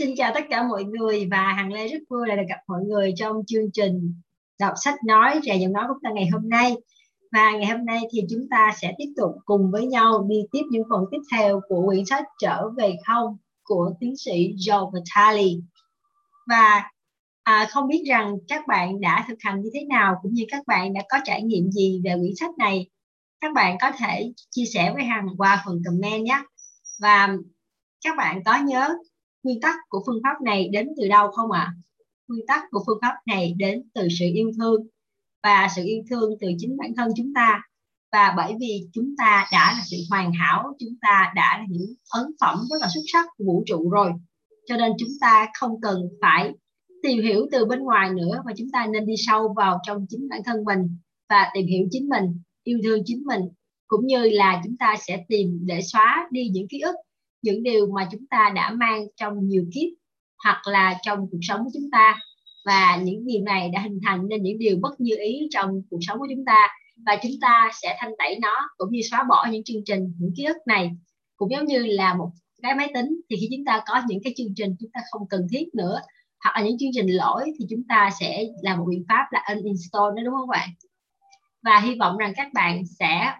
xin chào tất cả mọi người và Hằng Lê rất vui là được gặp mọi người trong chương trình đọc sách nói rè giọng nói của ta ngày hôm nay. Và ngày hôm nay thì chúng ta sẽ tiếp tục cùng với nhau đi tiếp những phần tiếp theo của quyển sách Trở về không của tiến sĩ Joe Vitale. Và à, không biết rằng các bạn đã thực hành như thế nào cũng như các bạn đã có trải nghiệm gì về quyển sách này. Các bạn có thể chia sẻ với Hằng qua phần comment nhé. Và các bạn có nhớ nguyên tắc của phương pháp này đến từ đâu không ạ? À? Nguyên tắc của phương pháp này đến từ sự yêu thương và sự yêu thương từ chính bản thân chúng ta và bởi vì chúng ta đã là sự hoàn hảo, chúng ta đã là những ấn phẩm rất là xuất sắc của vũ trụ rồi cho nên chúng ta không cần phải tìm hiểu từ bên ngoài nữa mà chúng ta nên đi sâu vào trong chính bản thân mình và tìm hiểu chính mình, yêu thương chính mình cũng như là chúng ta sẽ tìm để xóa đi những ký ức những điều mà chúng ta đã mang trong nhiều kiếp hoặc là trong cuộc sống của chúng ta. Và những điều này đã hình thành nên những điều bất như ý trong cuộc sống của chúng ta. Và chúng ta sẽ thanh tẩy nó cũng như xóa bỏ những chương trình, những ký ức này. Cũng giống như là một cái máy tính, thì khi chúng ta có những cái chương trình chúng ta không cần thiết nữa. Hoặc là những chương trình lỗi thì chúng ta sẽ làm một biện pháp là uninstall nó, đúng không bạn? Và hy vọng rằng các bạn sẽ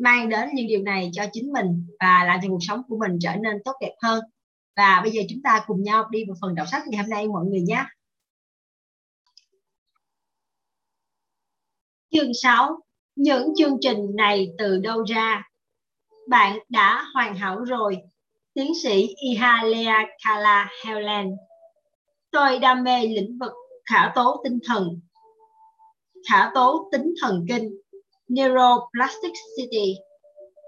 mang đến những điều này cho chính mình và làm cho cuộc sống của mình trở nên tốt đẹp hơn. Và bây giờ chúng ta cùng nhau đi vào phần đọc sách ngày hôm nay mọi người nhé. Chương 6 những chương trình này từ đâu ra? Bạn đã hoàn hảo rồi, tiến sĩ Ihalea Kala Helen tôi đam mê lĩnh vực khả tố tinh thần. Khả tố tính thần kinh. Neuroplasticity.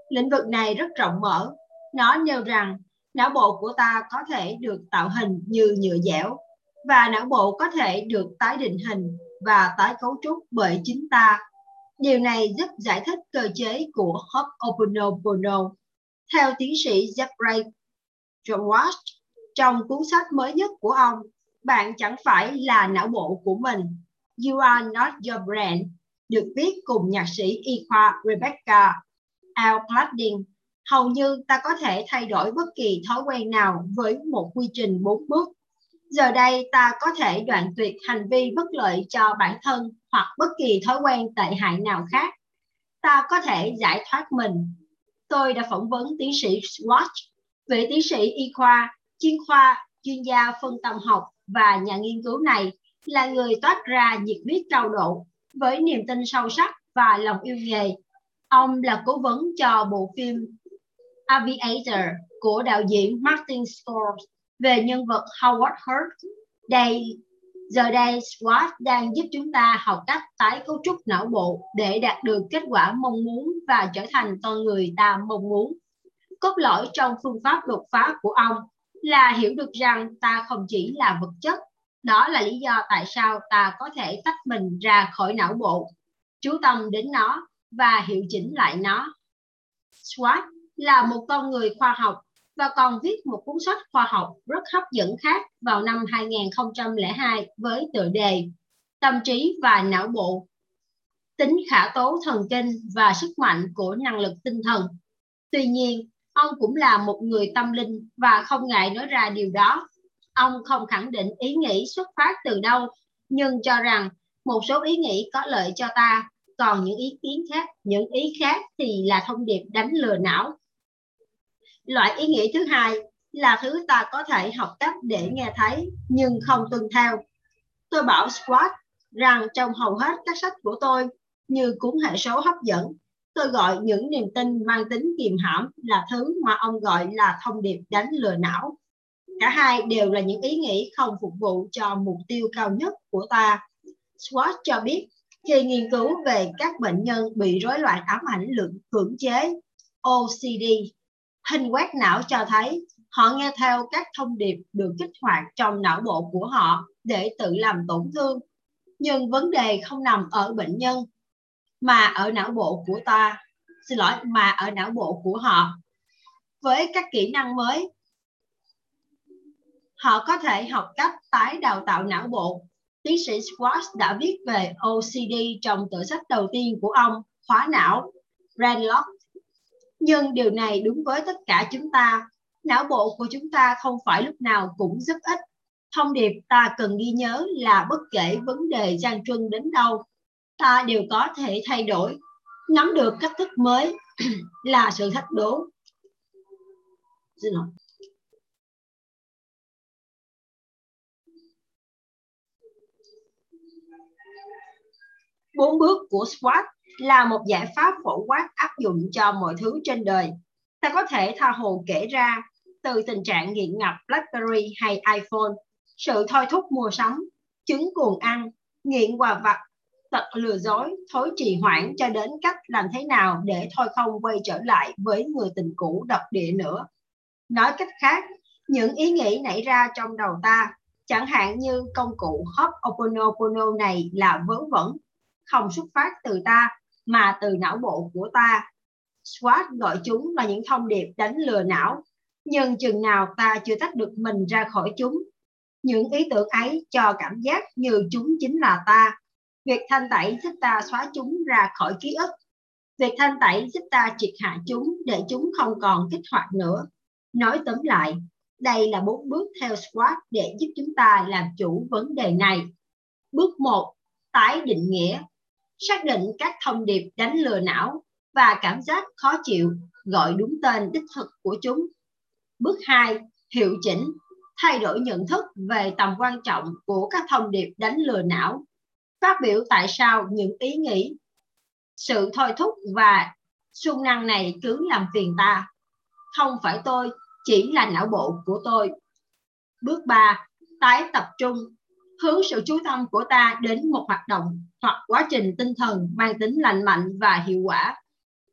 Lĩnh vực này rất rộng mở. Nó nêu rằng não bộ của ta có thể được tạo hình như nhựa dẻo và não bộ có thể được tái định hình và tái cấu trúc bởi chính ta. Điều này giúp giải thích cơ chế của Ho'oponopono. Theo tiến sĩ Jeffrey George, trong cuốn sách mới nhất của ông, bạn chẳng phải là não bộ của mình. You are not your brain được viết cùng nhạc sĩ y khoa Rebecca Al Pladding. Hầu như ta có thể thay đổi bất kỳ thói quen nào với một quy trình bốn bước. Giờ đây ta có thể đoạn tuyệt hành vi bất lợi cho bản thân hoặc bất kỳ thói quen tệ hại nào khác. Ta có thể giải thoát mình. Tôi đã phỏng vấn tiến sĩ Swatch, vị tiến sĩ y khoa, chuyên khoa, chuyên gia phân tâm học và nhà nghiên cứu này là người toát ra nhiệt huyết cao độ với niềm tin sâu sắc và lòng yêu nghề. Ông là cố vấn cho bộ phim Aviator của đạo diễn Martin Scorsese về nhân vật Howard Hurt. Đây, giờ đây SWOT đang giúp chúng ta học cách tái cấu trúc não bộ để đạt được kết quả mong muốn và trở thành con người ta mong muốn. Cốt lõi trong phương pháp đột phá của ông là hiểu được rằng ta không chỉ là vật chất đó là lý do tại sao ta có thể tách mình ra khỏi não bộ, chú tâm đến nó và hiệu chỉnh lại nó. Swat là một con người khoa học và còn viết một cuốn sách khoa học rất hấp dẫn khác vào năm 2002 với tựa đề Tâm trí và não bộ, tính khả tố thần kinh và sức mạnh của năng lực tinh thần. Tuy nhiên, ông cũng là một người tâm linh và không ngại nói ra điều đó Ông không khẳng định ý nghĩ xuất phát từ đâu, nhưng cho rằng một số ý nghĩ có lợi cho ta, còn những ý kiến khác, những ý khác thì là thông điệp đánh lừa não. Loại ý nghĩ thứ hai là thứ ta có thể học cách để nghe thấy nhưng không tuân theo. Tôi bảo Squat rằng trong hầu hết các sách của tôi như cuốn hệ số hấp dẫn, tôi gọi những niềm tin mang tính kiềm hãm là thứ mà ông gọi là thông điệp đánh lừa não cả hai đều là những ý nghĩ không phục vụ cho mục tiêu cao nhất của ta. Schwartz cho biết khi nghiên cứu về các bệnh nhân bị rối loạn ám ảnh lượng cưỡng chế OCD, hình quét não cho thấy họ nghe theo các thông điệp được kích hoạt trong não bộ của họ để tự làm tổn thương. Nhưng vấn đề không nằm ở bệnh nhân mà ở não bộ của ta, xin lỗi, mà ở não bộ của họ. Với các kỹ năng mới, họ có thể học cách tái đào tạo não bộ. Tiến sĩ Schwartz đã viết về OCD trong tựa sách đầu tiên của ông, Khóa não, Brain Lock. Nhưng điều này đúng với tất cả chúng ta. não bộ của chúng ta không phải lúc nào cũng giúp ích thông điệp ta cần ghi nhớ là bất kể vấn đề gian truân đến đâu ta đều có thể thay đổi nắm được cách thức mới là sự thách đố xin lỗi bốn bước của SWOT là một giải pháp phổ quát áp dụng cho mọi thứ trên đời. Ta có thể tha hồ kể ra từ tình trạng nghiện ngập BlackBerry hay iPhone, sự thôi thúc mua sắm, chứng cuồng ăn, nghiện quà vặt, tật lừa dối, thối trì hoãn cho đến cách làm thế nào để thôi không quay trở lại với người tình cũ độc địa nữa. Nói cách khác, những ý nghĩ nảy ra trong đầu ta, chẳng hạn như công cụ Ho'oponopono này là vớ vẩn không xuất phát từ ta, mà từ não bộ của ta. SWOT gọi chúng là những thông điệp đánh lừa não, nhưng chừng nào ta chưa tách được mình ra khỏi chúng, những ý tưởng ấy cho cảm giác như chúng chính là ta. Việc thanh tẩy giúp ta xóa chúng ra khỏi ký ức. Việc thanh tẩy giúp ta triệt hạ chúng để chúng không còn kích hoạt nữa. Nói tóm lại, đây là bốn bước theo SWOT để giúp chúng ta làm chủ vấn đề này. Bước 1 tái định nghĩa xác định các thông điệp đánh lừa não và cảm giác khó chịu gọi đúng tên đích thực của chúng. Bước 2 hiệu chỉnh, thay đổi nhận thức về tầm quan trọng của các thông điệp đánh lừa não. Phát biểu tại sao những ý nghĩ, sự thôi thúc và xung năng này cứ làm phiền ta. Không phải tôi, chỉ là não bộ của tôi. Bước 3 tái tập trung hướng sự chú tâm của ta đến một hoạt động hoặc quá trình tinh thần mang tính lành mạnh và hiệu quả.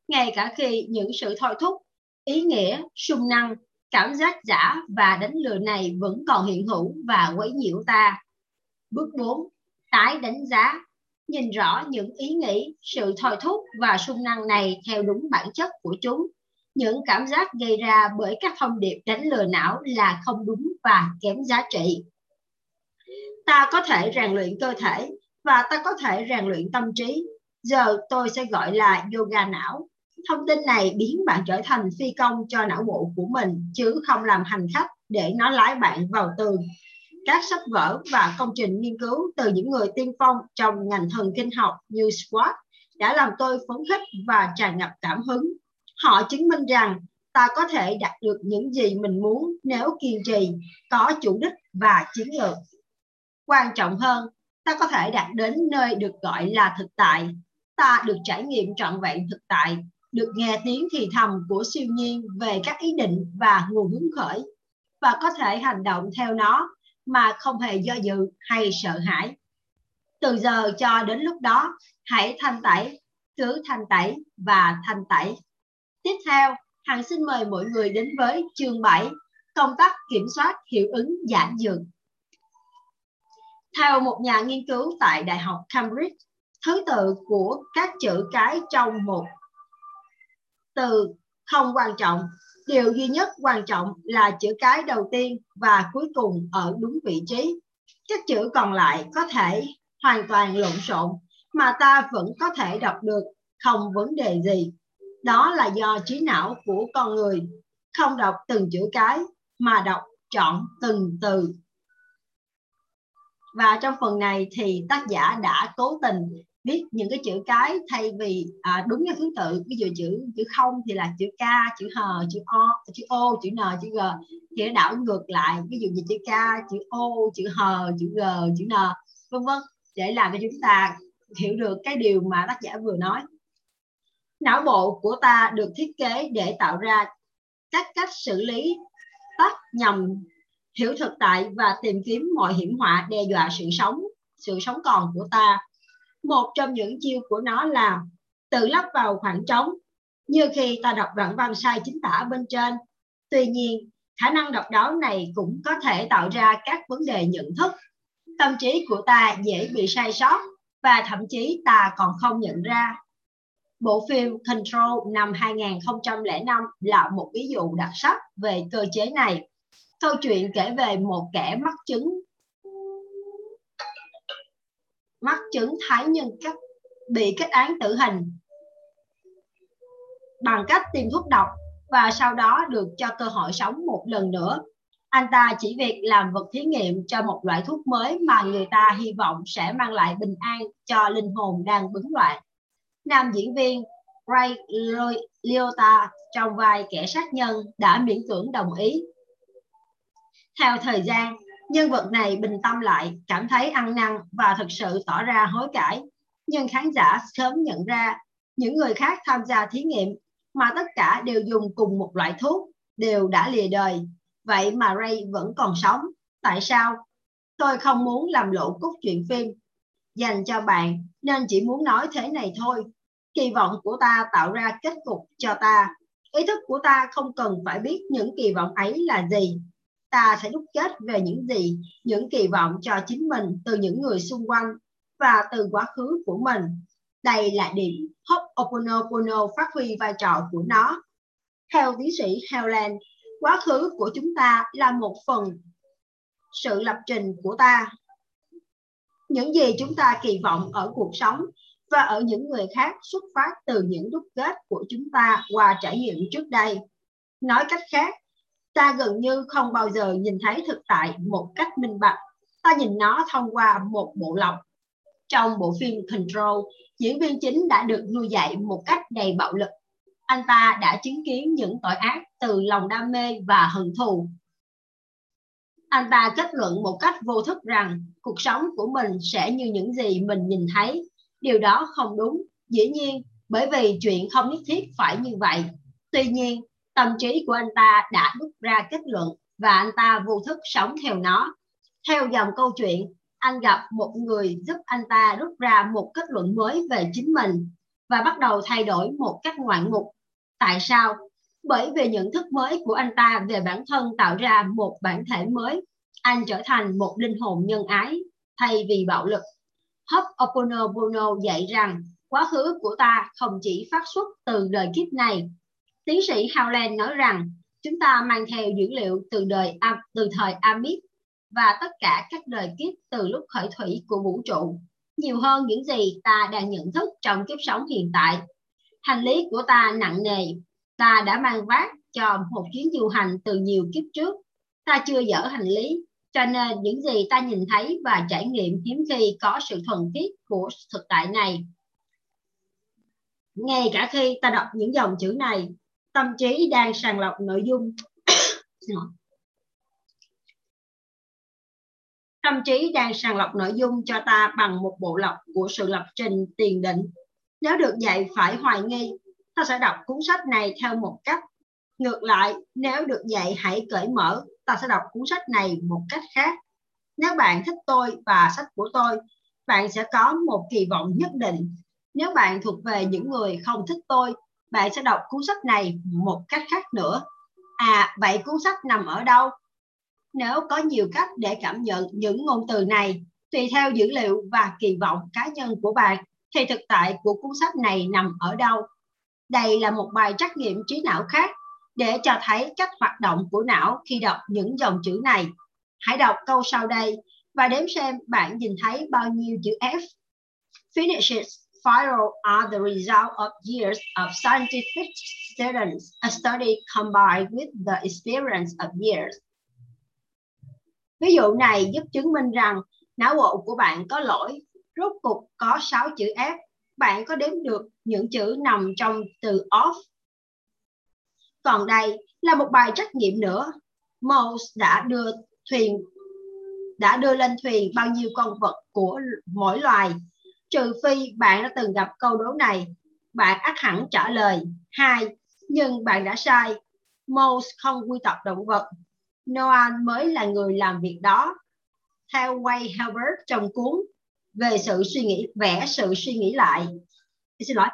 Ngay cả khi những sự thôi thúc, ý nghĩa, sung năng, cảm giác giả và đánh lừa này vẫn còn hiện hữu và quấy nhiễu ta. Bước 4 tái đánh giá. Nhìn rõ những ý nghĩ, sự thôi thúc và sung năng này theo đúng bản chất của chúng. Những cảm giác gây ra bởi các thông điệp đánh lừa não là không đúng và kém giá trị ta có thể rèn luyện cơ thể và ta có thể rèn luyện tâm trí giờ tôi sẽ gọi là yoga não thông tin này biến bạn trở thành phi công cho não bộ của mình chứ không làm hành khách để nó lái bạn vào tường các sách vở và công trình nghiên cứu từ những người tiên phong trong ngành thần kinh học như Squat đã làm tôi phấn khích và tràn ngập cảm hứng. Họ chứng minh rằng ta có thể đạt được những gì mình muốn nếu kiên trì, có chủ đích và chiến lược. Quan trọng hơn, ta có thể đạt đến nơi được gọi là thực tại. Ta được trải nghiệm trọn vẹn thực tại, được nghe tiếng thì thầm của siêu nhiên về các ý định và nguồn hứng khởi và có thể hành động theo nó mà không hề do dự hay sợ hãi. Từ giờ cho đến lúc đó, hãy thanh tẩy, cứ thanh tẩy và thanh tẩy. Tiếp theo, Hằng xin mời mọi người đến với chương 7, công tác kiểm soát hiệu ứng giãn dược. Theo một nhà nghiên cứu tại Đại học Cambridge, thứ tự của các chữ cái trong một từ không quan trọng. Điều duy nhất quan trọng là chữ cái đầu tiên và cuối cùng ở đúng vị trí. Các chữ còn lại có thể hoàn toàn lộn xộn mà ta vẫn có thể đọc được không vấn đề gì. Đó là do trí não của con người không đọc từng chữ cái mà đọc chọn từng từ và trong phần này thì tác giả đã cố tình viết những cái chữ cái thay vì à, đúng như thứ tự. Ví dụ chữ chữ không thì là chữ k chữ h chữ o chữ o chữ n chữ g. Thì nó đảo ngược lại. Ví dụ như chữ k chữ o chữ h chữ g chữ n vân vân. Để làm cho chúng ta hiểu được cái điều mà tác giả vừa nói. Não bộ của ta được thiết kế để tạo ra các cách xử lý tắt nhằm hiểu thực tại và tìm kiếm mọi hiểm họa đe dọa sự sống sự sống còn của ta. Một trong những chiêu của nó là tự lắp vào khoảng trống. Như khi ta đọc đoạn văn sai chính tả bên trên, tuy nhiên, khả năng độc đáo này cũng có thể tạo ra các vấn đề nhận thức. Tâm trí của ta dễ bị sai sót và thậm chí ta còn không nhận ra. Bộ phim Control năm 2005 là một ví dụ đặc sắc về cơ chế này. Câu chuyện kể về một kẻ mắc chứng mắc chứng thái nhân cách, bị kết án tử hình bằng cách tìm thuốc độc và sau đó được cho cơ hội sống một lần nữa. Anh ta chỉ việc làm vật thí nghiệm cho một loại thuốc mới mà người ta hy vọng sẽ mang lại bình an cho linh hồn đang bấn loạn. Nam diễn viên Ray Liotta trong vai kẻ sát nhân đã miễn cưỡng đồng ý. Theo thời gian, nhân vật này bình tâm lại, cảm thấy ăn năn và thực sự tỏ ra hối cải. Nhưng khán giả sớm nhận ra những người khác tham gia thí nghiệm mà tất cả đều dùng cùng một loại thuốc đều đã lìa đời. Vậy mà Ray vẫn còn sống. Tại sao? Tôi không muốn làm lộ cốt truyện phim dành cho bạn nên chỉ muốn nói thế này thôi. Kỳ vọng của ta tạo ra kết cục cho ta. Ý thức của ta không cần phải biết những kỳ vọng ấy là gì. Ta sẽ đúc kết về những gì, những kỳ vọng cho chính mình từ những người xung quanh và từ quá khứ của mình. Đây là điểm Ho'oponopono phát huy vai trò của nó. Theo tiến sĩ Helen, quá khứ của chúng ta là một phần sự lập trình của ta. Những gì chúng ta kỳ vọng ở cuộc sống và ở những người khác xuất phát từ những đúc kết của chúng ta qua trải nghiệm trước đây. Nói cách khác, ta gần như không bao giờ nhìn thấy thực tại một cách minh bạch. Ta nhìn nó thông qua một bộ lọc. Trong bộ phim Control, diễn viên chính đã được nuôi dạy một cách đầy bạo lực. Anh ta đã chứng kiến những tội ác từ lòng đam mê và hận thù. Anh ta kết luận một cách vô thức rằng cuộc sống của mình sẽ như những gì mình nhìn thấy Điều đó không đúng, dĩ nhiên, bởi vì chuyện không nhất thiết phải như vậy. Tuy nhiên, tâm trí của anh ta đã rút ra kết luận và anh ta vô thức sống theo nó. Theo dòng câu chuyện, anh gặp một người giúp anh ta rút ra một kết luận mới về chính mình và bắt đầu thay đổi một cách ngoạn mục. Tại sao? Bởi vì nhận thức mới của anh ta về bản thân tạo ra một bản thể mới. Anh trở thành một linh hồn nhân ái thay vì bạo lực Ho'oponopono dạy rằng quá khứ của ta không chỉ phát xuất từ đời kiếp này. Tiến sĩ Howland nói rằng chúng ta mang theo dữ liệu từ đời từ thời Amit và tất cả các đời kiếp từ lúc khởi thủy của vũ trụ, nhiều hơn những gì ta đang nhận thức trong kiếp sống hiện tại. Hành lý của ta nặng nề, ta đã mang vác cho một chuyến du hành từ nhiều kiếp trước. Ta chưa dỡ hành lý cho nên những gì ta nhìn thấy và trải nghiệm hiếm khi có sự thuần khiết của thực tại này. Ngay cả khi ta đọc những dòng chữ này, tâm trí đang sàng lọc nội dung. tâm trí đang sàng lọc nội dung cho ta bằng một bộ lọc của sự lập trình tiền định. Nếu được dạy phải hoài nghi, ta sẽ đọc cuốn sách này theo một cách. Ngược lại, nếu được dạy hãy cởi mở ta sẽ đọc cuốn sách này một cách khác. Nếu bạn thích tôi và sách của tôi, bạn sẽ có một kỳ vọng nhất định. Nếu bạn thuộc về những người không thích tôi, bạn sẽ đọc cuốn sách này một cách khác nữa. À, vậy cuốn sách nằm ở đâu? Nếu có nhiều cách để cảm nhận những ngôn từ này, tùy theo dữ liệu và kỳ vọng cá nhân của bạn, thì thực tại của cuốn sách này nằm ở đâu? Đây là một bài trắc nghiệm trí não khác để cho thấy cách hoạt động của não khi đọc những dòng chữ này. Hãy đọc câu sau đây và đếm xem bạn nhìn thấy bao nhiêu chữ F. Finishes viral are the result of years of scientific students, a study combined with the experience of years. Ví dụ này giúp chứng minh rằng não bộ của bạn có lỗi, rốt cục có 6 chữ F. Bạn có đếm được những chữ nằm trong từ off còn đây là một bài trắc nghiệm nữa. Mouse đã đưa thuyền đã đưa lên thuyền bao nhiêu con vật của mỗi loài. Trừ phi bạn đã từng gặp câu đố này, bạn ắt hẳn trả lời hai, nhưng bạn đã sai. Mouse không quy tập động vật. Noah mới là người làm việc đó. Theo Wayne Herbert trong cuốn về sự suy nghĩ vẽ sự suy nghĩ lại xin lỗi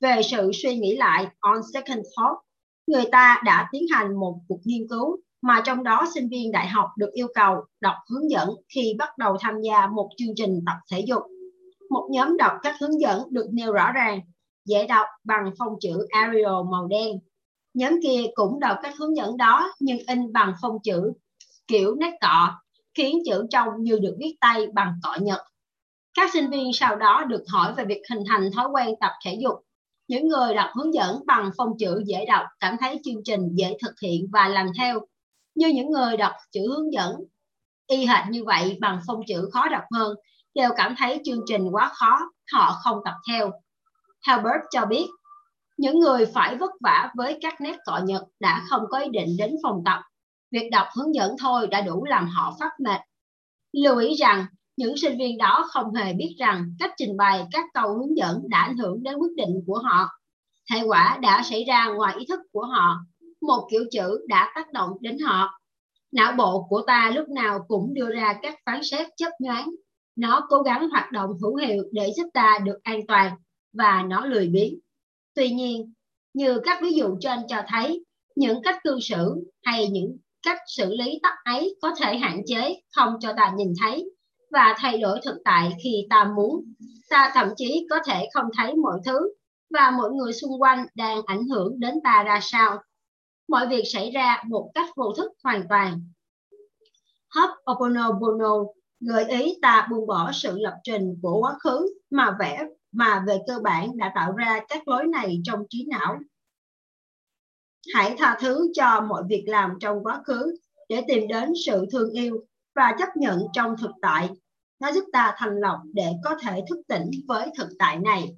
về sự suy nghĩ lại on second thought người ta đã tiến hành một cuộc nghiên cứu mà trong đó sinh viên đại học được yêu cầu đọc hướng dẫn khi bắt đầu tham gia một chương trình tập thể dục. Một nhóm đọc các hướng dẫn được nêu rõ ràng, dễ đọc bằng phông chữ Arial màu đen. Nhóm kia cũng đọc các hướng dẫn đó nhưng in bằng phông chữ kiểu nét cọ, khiến chữ trông như được viết tay bằng cọ nhật. Các sinh viên sau đó được hỏi về việc hình thành thói quen tập thể dục Những người đọc hướng dẫn bằng phông chữ dễ đọc cảm thấy chương trình dễ thực hiện và làm theo. Như những người đọc chữ hướng dẫn y hệt như vậy bằng phông chữ khó đọc hơn đều cảm thấy chương trình quá khó, họ không tập theo. Halbert cho biết, những người phải vất vả với các nét cọ nhật đã không có ý định đến phòng tập. Việc đọc hướng dẫn thôi đã đủ làm họ phát mệt. Lưu ý rằng, những sinh viên đó không hề biết rằng cách trình bày các câu hướng dẫn đã ảnh hưởng đến quyết định của họ. Hệ quả đã xảy ra ngoài ý thức của họ. Một kiểu chữ đã tác động đến họ. Não bộ của ta lúc nào cũng đưa ra các phán xét chấp nhoáng. Nó cố gắng hoạt động hữu hiệu để giúp ta được an toàn và nó lười biếng. Tuy nhiên, như các ví dụ trên cho thấy, những cách cư xử hay những cách xử lý tắc ấy có thể hạn chế không cho ta nhìn thấy và thay đổi thực tại khi ta muốn. Ta thậm chí có thể không thấy mọi thứ và mọi người xung quanh đang ảnh hưởng đến ta ra sao. Mọi việc xảy ra một cách vô thức hoàn toàn. Ho'oponopono gợi ý ta buông bỏ sự lập trình của quá khứ mà vẽ mà về cơ bản đã tạo ra các lối này trong trí não. Hãy tha thứ cho mọi việc làm trong quá khứ để tìm đến sự thương yêu và chấp nhận trong thực tại. Nó giúp ta thành lọc để có thể thức tỉnh với thực tại này.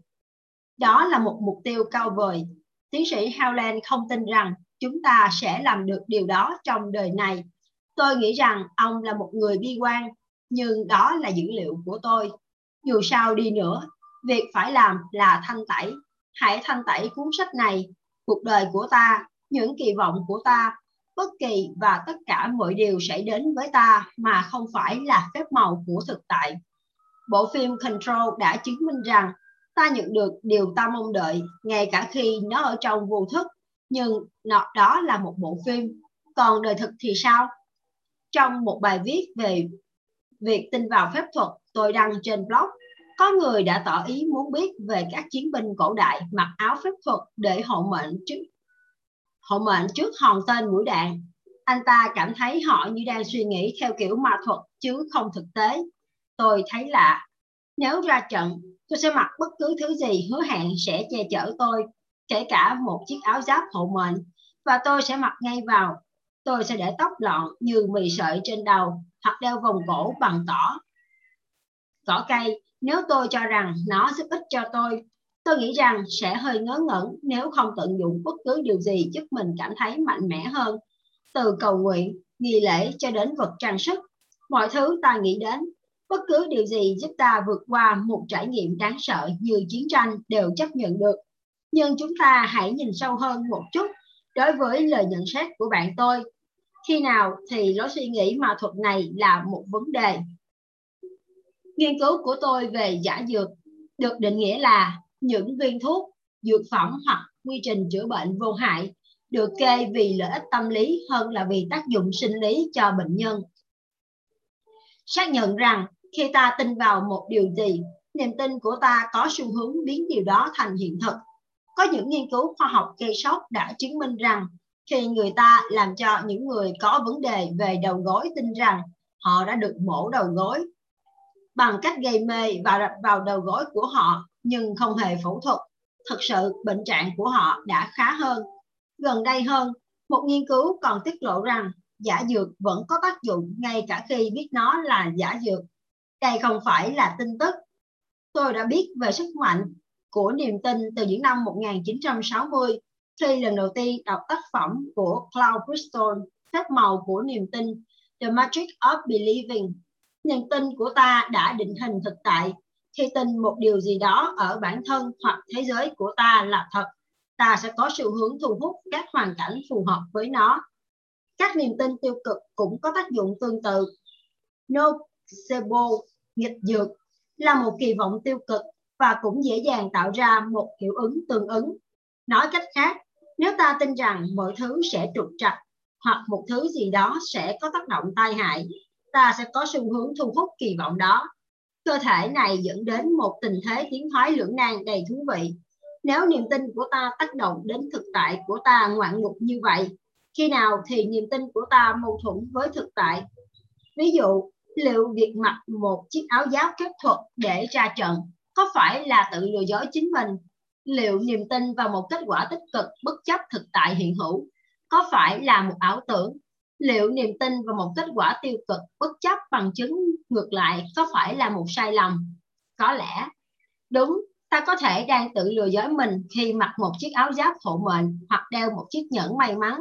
Đó là một mục tiêu cao vời. Tiến sĩ Howland không tin rằng chúng ta sẽ làm được điều đó trong đời này. Tôi nghĩ rằng ông là một người bi quan, nhưng đó là dữ liệu của tôi. Dù sao đi nữa, việc phải làm là thanh tẩy. Hãy thanh tẩy cuốn sách này, cuộc đời của ta, những kỳ vọng của ta, bất kỳ và tất cả mọi điều xảy đến với ta mà không phải là phép màu của thực tại. Bộ phim Control đã chứng minh rằng ta nhận được điều ta mong đợi ngay cả khi nó ở trong vô thức, nhưng đó là một bộ phim. Còn đời thực thì sao? Trong một bài viết về việc tin vào phép thuật tôi đăng trên blog, có người đã tỏ ý muốn biết về các chiến binh cổ đại mặc áo phép thuật để hộ mệnh trước hộ mệnh trước hòn tên mũi đạn. Anh ta cảm thấy họ như đang suy nghĩ theo kiểu ma thuật chứ không thực tế. Tôi thấy lạ. Nếu ra trận, tôi sẽ mặc bất cứ thứ gì hứa hẹn sẽ che chở tôi, kể cả một chiếc áo giáp hộ mệnh, và tôi sẽ mặc ngay vào. Tôi sẽ để tóc lọn như mì sợi trên đầu hoặc đeo vòng cổ bằng cỏ. Cỏ cây, nếu tôi cho rằng nó giúp ích cho tôi, tôi nghĩ rằng sẽ hơi ngớ ngẩn nếu không tận dụng bất cứ điều gì giúp mình cảm thấy mạnh mẽ hơn. Từ cầu nguyện, nghi lễ cho đến vật trang sức, mọi thứ ta nghĩ đến, bất cứ điều gì giúp ta vượt qua một trải nghiệm đáng sợ như chiến tranh đều chấp nhận được. Nhưng chúng ta hãy nhìn sâu hơn một chút đối với lời nhận xét của bạn tôi. Khi nào thì lối suy nghĩ mà thuật này là một vấn đề Nghiên cứu của tôi về giả dược được định nghĩa là những viên thuốc, dược phẩm hoặc quy trình chữa bệnh vô hại được kê vì lợi ích tâm lý hơn là vì tác dụng sinh lý cho bệnh nhân. Xác nhận rằng khi ta tin vào một điều gì, niềm tin của ta có xu hướng biến điều đó thành hiện thực. Có những nghiên cứu khoa học gây sốc đã chứng minh rằng khi người ta làm cho những người có vấn đề về đầu gối tin rằng họ đã được mổ đầu gối bằng cách gây mê và đập vào đầu gối của họ nhưng không hề phẫu thuật. Thực sự bệnh trạng của họ đã khá hơn. Gần đây hơn, một nghiên cứu còn tiết lộ rằng giả dược vẫn có tác dụng ngay cả khi biết nó là giả dược. Đây không phải là tin tức. Tôi đã biết về sức mạnh của niềm tin từ những năm 1960 khi lần đầu tiên đọc tác phẩm của Cloud Bristol, Phép màu của niềm tin, The Magic of Believing. Niềm tin của ta đã định hình thực tại. Khi tin một điều gì đó ở bản thân hoặc thế giới của ta là thật ta sẽ có sự hướng thu hút các hoàn cảnh phù hợp với nó. Các niềm tin tiêu cực cũng có tác dụng tương tự. Nocebo nghịch dược là một kỳ vọng tiêu cực và cũng dễ dàng tạo ra một hiệu ứng tương ứng. Nói cách khác nếu ta tin rằng mọi thứ sẽ trục trặc hoặc một thứ gì đó sẽ có tác động tai hại ta sẽ có xu hướng thu hút kỳ vọng đó. Cơ thể này dẫn đến một tình thế tiến thoái lưỡng nan đầy thú vị. Nếu niềm tin của ta tác động đến thực tại của ta ngoạn mục như vậy, khi nào thì niềm tin của ta mâu thuẫn với thực tại? Ví dụ, liệu việc mặc một chiếc áo giáp phép thuật để ra trận có phải là tự lừa dối chính mình? Liệu niềm tin vào một kết quả tích cực, bất chấp thực tại hiện hữu? Có phải là một ảo tưởng? Liệu niềm tin vào một kết quả tiêu cực, bất chấp bằng chứng ngược lại, có phải là một sai lầm? Có lẽ. Đúng, ta có thể đang tự lừa dối mình khi mặc một chiếc áo giáp hộ mệnh hoặc đeo một chiếc nhẫn may mắn.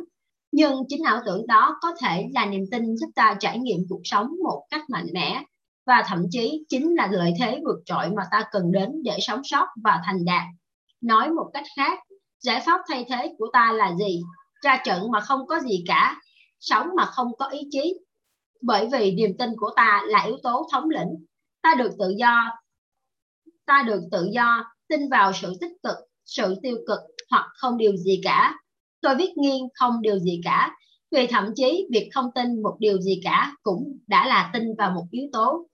Nhưng chính ảo tưởng đó có thể là niềm tin giúp ta trải nghiệm cuộc sống một cách mạnh mẽ. Và thậm chí chính là lợi thế vượt trội mà ta cần đến để sống sót và thành đạt nói một cách khác, giải pháp thay thế của ta là gì? Ra trận mà không có gì cả, sống mà không có ý chí. Bởi vì niềm tin của ta là yếu tố thống lĩnh. Ta được tự do, ta được tự do tin vào sự tích cực, sự tiêu cực hoặc không điều gì cả. Tôi viết nghiêng không điều gì cả. Vì thậm chí việc không tin một điều gì cả cũng đã là tin vào một yếu tố.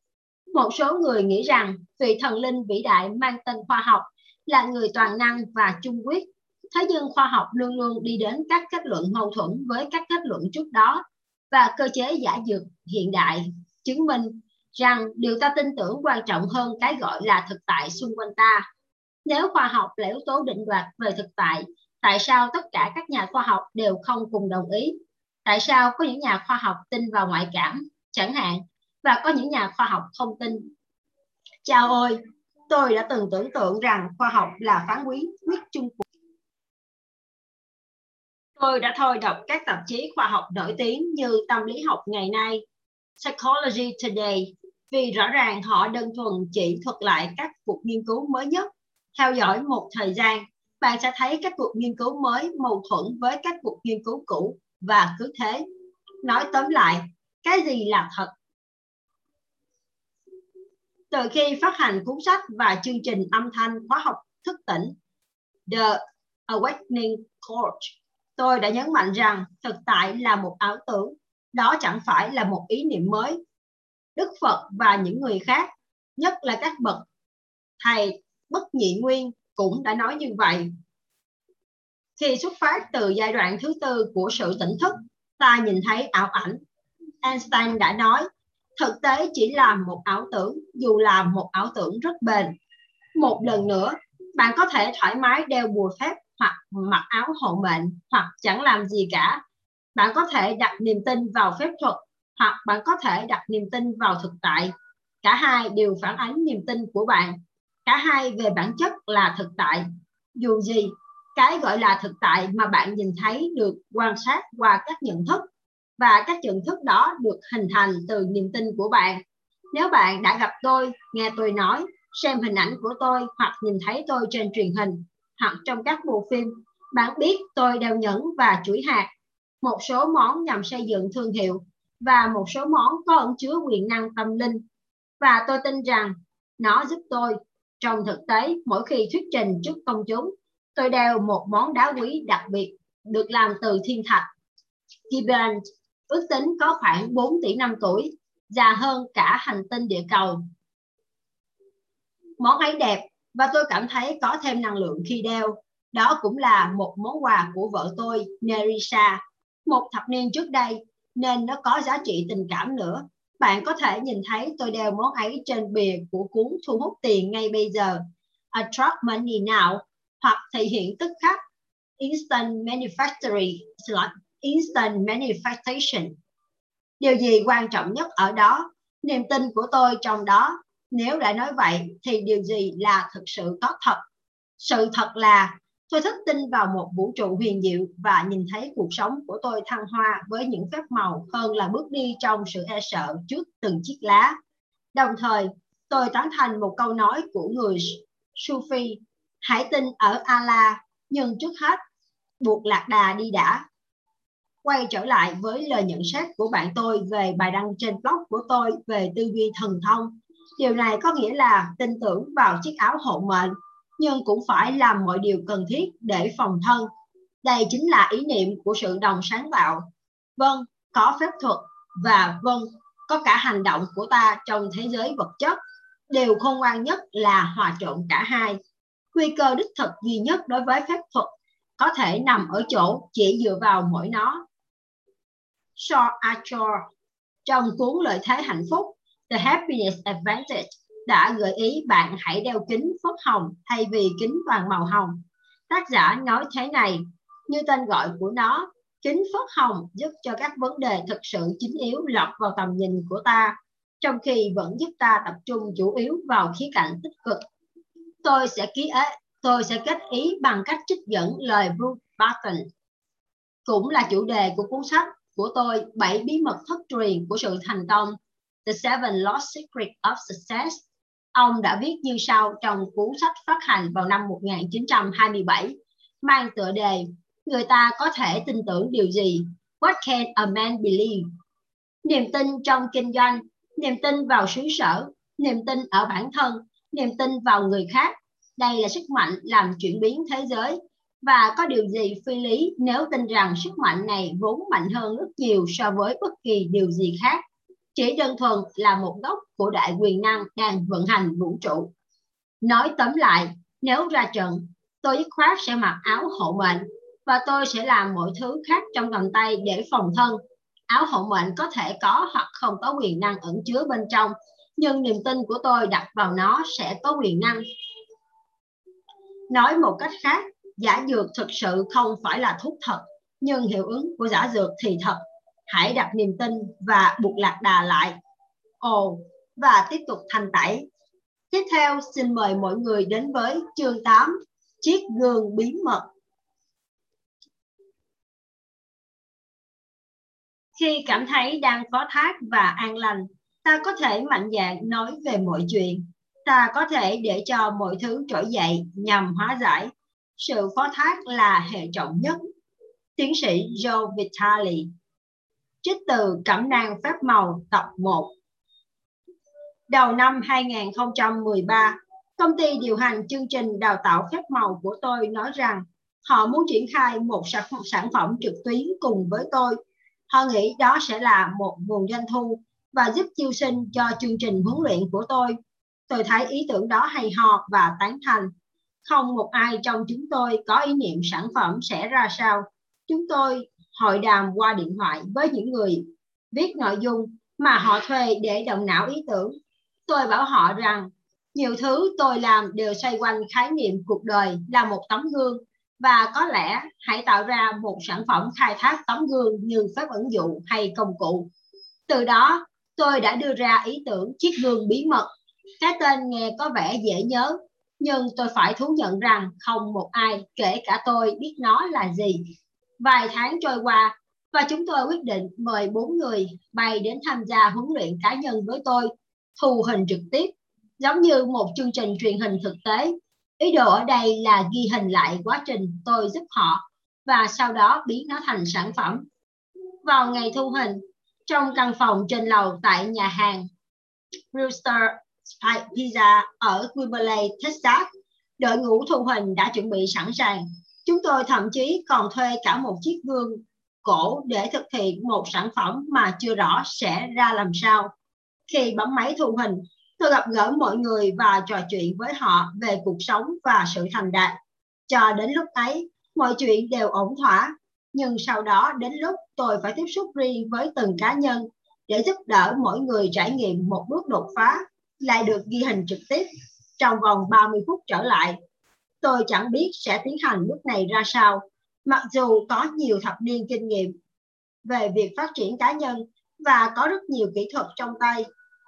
Một số người nghĩ rằng vị thần linh vĩ đại mang tên khoa học là người toàn năng và trung quyết. Thế nhưng khoa học luôn luôn đi đến các kết luận mâu thuẫn với các kết luận trước đó và cơ chế giả dược hiện đại chứng minh rằng điều ta tin tưởng quan trọng hơn cái gọi là thực tại xung quanh ta. Nếu khoa học là yếu tố định đoạt về thực tại tại sao tất cả các nhà khoa học đều không cùng đồng ý? Tại sao có những nhà khoa học tin vào ngoại cảm? Chẳng hạn, và có những nhà khoa học không tin. Chào ơi tôi đã từng tưởng tượng rằng khoa học là phán quyết quyết chung cuộc tôi đã thôi đọc các tạp chí khoa học nổi tiếng như tâm lý học ngày nay Psychology Today vì rõ ràng họ đơn thuần chỉ thuật lại các cuộc nghiên cứu mới nhất. Theo dõi một thời gian, bạn sẽ thấy các cuộc nghiên cứu mới mâu thuẫn với các cuộc nghiên cứu cũ và cứ thế. Nói tóm lại, cái gì là thật? Từ khi phát hành cuốn sách và chương trình âm thanh khóa học thức tỉnh The Awakening Coach, tôi đã nhấn mạnh rằng thực tại là một ảo tưởng, đó chẳng phải là một ý niệm mới Đức Phật và những người khác, nhất là các bậc thầy bất nhị nguyên cũng đã nói như vậy. Khi xuất phát từ giai đoạn thứ tư của sự tỉnh thức, ta nhìn thấy ảo ảnh. Einstein đã nói, thực tế chỉ là một ảo tưởng, dù là một ảo tưởng rất bền. Một lần nữa, bạn có thể thoải mái đeo bùa phép hoặc mặc áo hộ mệnh hoặc chẳng làm gì cả. Bạn có thể đặt niềm tin vào phép thuật hoặc bạn có thể đặt niềm tin vào thực tại cả hai đều phản ánh niềm tin của bạn cả hai về bản chất là thực tại dù gì cái gọi là thực tại mà bạn nhìn thấy được quan sát qua các nhận thức và các nhận thức đó được hình thành từ niềm tin của bạn nếu bạn đã gặp tôi nghe tôi nói xem hình ảnh của tôi hoặc nhìn thấy tôi trên truyền hình hoặc trong các bộ phim bạn biết tôi đeo nhẫn và chuỗi hạt một số món nhằm xây dựng thương hiệu và một số món có ẩn chứa quyền năng tâm linh. Và tôi tin rằng nó giúp tôi. Trong thực tế, mỗi khi thuyết trình trước công chúng, tôi đeo một món đá quý đặc biệt được làm từ thiên thạch. Gibbon ước tính có khoảng 4 tỷ năm tuổi, già hơn cả hành tinh địa cầu. Món ấy đẹp và tôi cảm thấy có thêm năng lượng khi đeo. Đó cũng là một món quà của vợ tôi, Nerissa. Một thập niên trước đây, nên nó có giá trị tình cảm nữa. Bạn có thể nhìn thấy tôi đeo món ấy trên bìa của cuốn thu hút tiền ngay bây giờ. Attract money now hoặc thể hiện tức khắc instant manufacturing instant manifestation. Điều gì quan trọng nhất ở đó? Niềm tin của tôi trong đó. Nếu đã nói vậy thì điều gì là thực sự có thật? Sự thật là Tôi thức tin vào một vũ trụ huyền diệu và nhìn thấy cuộc sống của tôi thăng hoa với những phép màu hơn là bước đi trong sự e sợ trước từng chiếc lá. Đồng thời, tôi tán thành một câu nói của người Sufi, hãy tin ở Allah, nhưng trước hết, buộc lạc đà đi đã. Quay trở lại với lời nhận xét của bạn tôi về bài đăng trên blog của tôi về tư duy thần thông. Điều này có nghĩa là tin tưởng vào chiếc áo hộ mệnh nhưng cũng phải làm mọi điều cần thiết để phòng thân. Đây chính là ý niệm của sự đồng sáng tạo. Vâng, có phép thuật và vâng, có cả hành động của ta trong thế giới vật chất. Điều khôn ngoan nhất là hòa trộn cả hai. Nguy cơ đích thực duy nhất đối với phép thuật có thể nằm ở chỗ chỉ dựa vào mỗi nó. Shaw Achor trong cuốn Lợi thế hạnh phúc The Happiness Advantage đã gợi ý bạn hãy đeo kính phớt hồng thay vì kính toàn màu hồng. Tác giả nói thế này, như tên gọi của nó, kính phớt hồng giúp cho các vấn đề thực sự chính yếu lọt vào tầm nhìn của ta, trong khi vẫn giúp ta tập trung chủ yếu vào khía cạnh tích cực. Tôi sẽ ký ế, tôi sẽ kết ý bằng cách trích dẫn lời Bruce Barton. Cũng là chủ đề của cuốn sách của tôi, bảy bí mật thất truyền của sự thành công, The Seven Lost Secrets of Success. Ông đã viết như sau trong cuốn sách phát hành vào năm 1927, mang tựa đề Người ta có thể tin tưởng điều gì? What can a man believe? Niềm tin trong kinh doanh, niềm tin vào xứ sở, niềm tin ở bản thân, niềm tin vào người khác. Đây là sức mạnh làm chuyển biến thế giới và có điều gì phi lý nếu tin rằng sức mạnh này vốn mạnh hơn rất nhiều so với bất kỳ điều gì khác? Chỉ đơn thuần là một góc của đại quyền năng đang vận hành vũ trụ. Nói tóm lại, nếu ra trận, tôi dứt khoát sẽ mặc áo hộ mệnh và tôi sẽ làm mọi thứ khác trong tầm tay để phòng thân. Áo hộ mệnh có thể có hoặc không có quyền năng ẩn chứa bên trong, nhưng niềm tin của tôi đặt vào nó sẽ có quyền năng. Nói một cách khác giả dược thực sự không phải là thuốc thật, nhưng hiệu ứng của giả dược thì thật. Hãy đặt niềm tin và buộc lạc đà lại. Ồ, và tiếp tục thành tẩy. Tiếp theo, xin mời mọi người đến với chương 8 chiếc gương bí mật. Khi cảm thấy đang có thác và an lành, ta có thể mạnh dạn nói về mọi chuyện. Ta có thể để cho mọi thứ trỗi dậy, nhằm hóa giải sự phó thác là hệ trọng nhất. Tiến sĩ Joe Vitale Trích từ Cẩm nang phép màu tập 1 Đầu năm 2013, công ty điều hành chương trình đào tạo phép màu của tôi nói rằng họ muốn triển khai một sản phẩm trực tuyến cùng với tôi. Họ nghĩ đó sẽ là một nguồn doanh thu và giúp chiêu sinh cho chương trình huấn luyện của tôi. Tôi thấy ý tưởng đó hay ho và tán thành không một ai trong chúng tôi có ý niệm sản phẩm sẽ ra sao. Chúng tôi hội đàm qua điện thoại với những người viết nội dung mà họ thuê để động não ý tưởng. Tôi bảo họ rằng nhiều thứ tôi làm đều xoay quanh khái niệm cuộc đời là một tấm gương và có lẽ hãy tạo ra một sản phẩm khai thác tấm gương như phép ứng dụng hay công cụ. Từ đó, tôi đã đưa ra ý tưởng chiếc gương bí mật. Cái tên nghe có vẻ dễ nhớ nhưng tôi phải thú nhận rằng không một ai, kể cả tôi, biết nó là gì. Vài tháng trôi qua, và chúng tôi quyết định mời bốn người bay đến tham gia huấn luyện cá nhân với tôi, thu hình trực tiếp, giống như một chương trình truyền hình thực tế. Ý đồ ở đây là ghi hình lại quá trình tôi giúp họ và sau đó biến nó thành sản phẩm. Vào ngày thu hình, trong căn phòng trên lầu tại nhà hàng Rooster Pizza ở Kimberley, Texas. Đội ngũ thu hình đã chuẩn bị sẵn sàng. Chúng tôi thậm chí còn thuê cả một chiếc gương cổ để thực hiện một sản phẩm mà chưa rõ sẽ ra làm sao. Khi bấm máy thu hình, tôi gặp gỡ mọi người và trò chuyện với họ về cuộc sống và sự thành đạt. Cho đến lúc ấy, mọi chuyện đều ổn thỏa. Nhưng sau đó đến lúc tôi phải tiếp xúc riêng với từng cá nhân để giúp đỡ mỗi người trải nghiệm một bước đột phá lại được ghi hình trực tiếp trong vòng 30 phút trở lại. Tôi chẳng biết sẽ tiến hành bước này ra sao, mặc dù có nhiều thập niên kinh nghiệm về việc phát triển cá nhân và có rất nhiều kỹ thuật trong tay.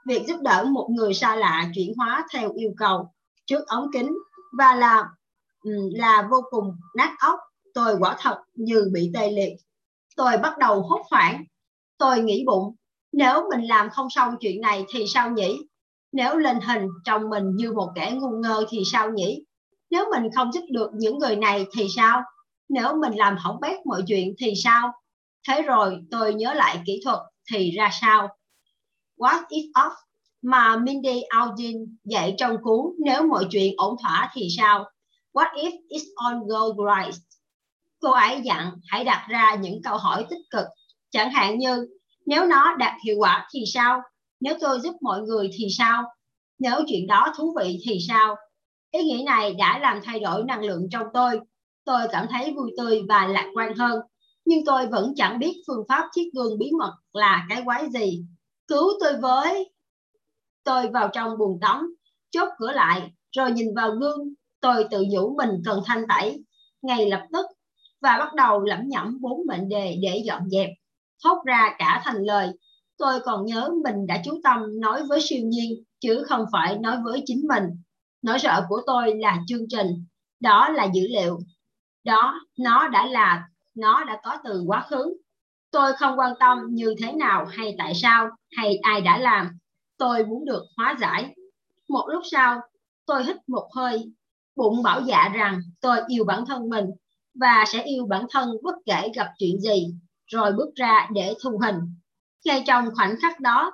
Việc giúp đỡ một người xa lạ chuyển hóa theo yêu cầu trước ống kính và là ừ, là vô cùng nát óc. Tôi quả thật như bị tê liệt. Tôi bắt đầu hốt hoảng. Tôi nghĩ bụng, nếu mình làm không xong chuyện này thì sao nhỉ? Nếu lên hình trong mình như một kẻ ngu ngơ thì sao nhỉ? Nếu mình không giúp được những người này thì sao? Nếu mình làm hỏng bét mọi chuyện thì sao? Thế rồi tôi nhớ lại kỹ thuật thì ra sao? What if off mà Mindy Aldin dạy trong cuốn Nếu mọi chuyện ổn thỏa thì sao? What if it's all go right? Cô ấy dặn hãy đặt ra những câu hỏi tích cực, chẳng hạn như nếu nó đạt hiệu quả thì sao? Nếu tôi giúp mọi người thì sao? Nếu chuyện đó thú vị thì sao? Ý nghĩ này đã làm thay đổi năng lượng trong tôi. Tôi cảm thấy vui tươi và lạc quan hơn. Nhưng tôi vẫn chẳng biết phương pháp chiếc gương bí mật là cái quái gì. Cứu tôi với. Tôi vào trong buồng tắm chốt cửa lại, rồi nhìn vào gương, tôi tự nhủ mình cần thanh tẩy. Ngay lập tức và bắt đầu lẩm nhẩm bốn mệnh đề để dọn dẹp. Thốt ra cả thành lời, tôi còn nhớ mình đã chú tâm nói với siêu nhiên chứ không phải nói với chính mình. Nỗi sợ của tôi là chương trình, đó là dữ liệu, đó nó đã là nó đã có từ quá khứ. Tôi không quan tâm như thế nào hay tại sao hay ai đã làm. Tôi muốn được hóa giải. Một lúc sau, tôi hít một hơi, bụng bảo dạ rằng tôi yêu bản thân mình và sẽ yêu bản thân bất kể gặp chuyện gì, rồi bước ra để thu hình. Ngay trong khoảnh khắc đó,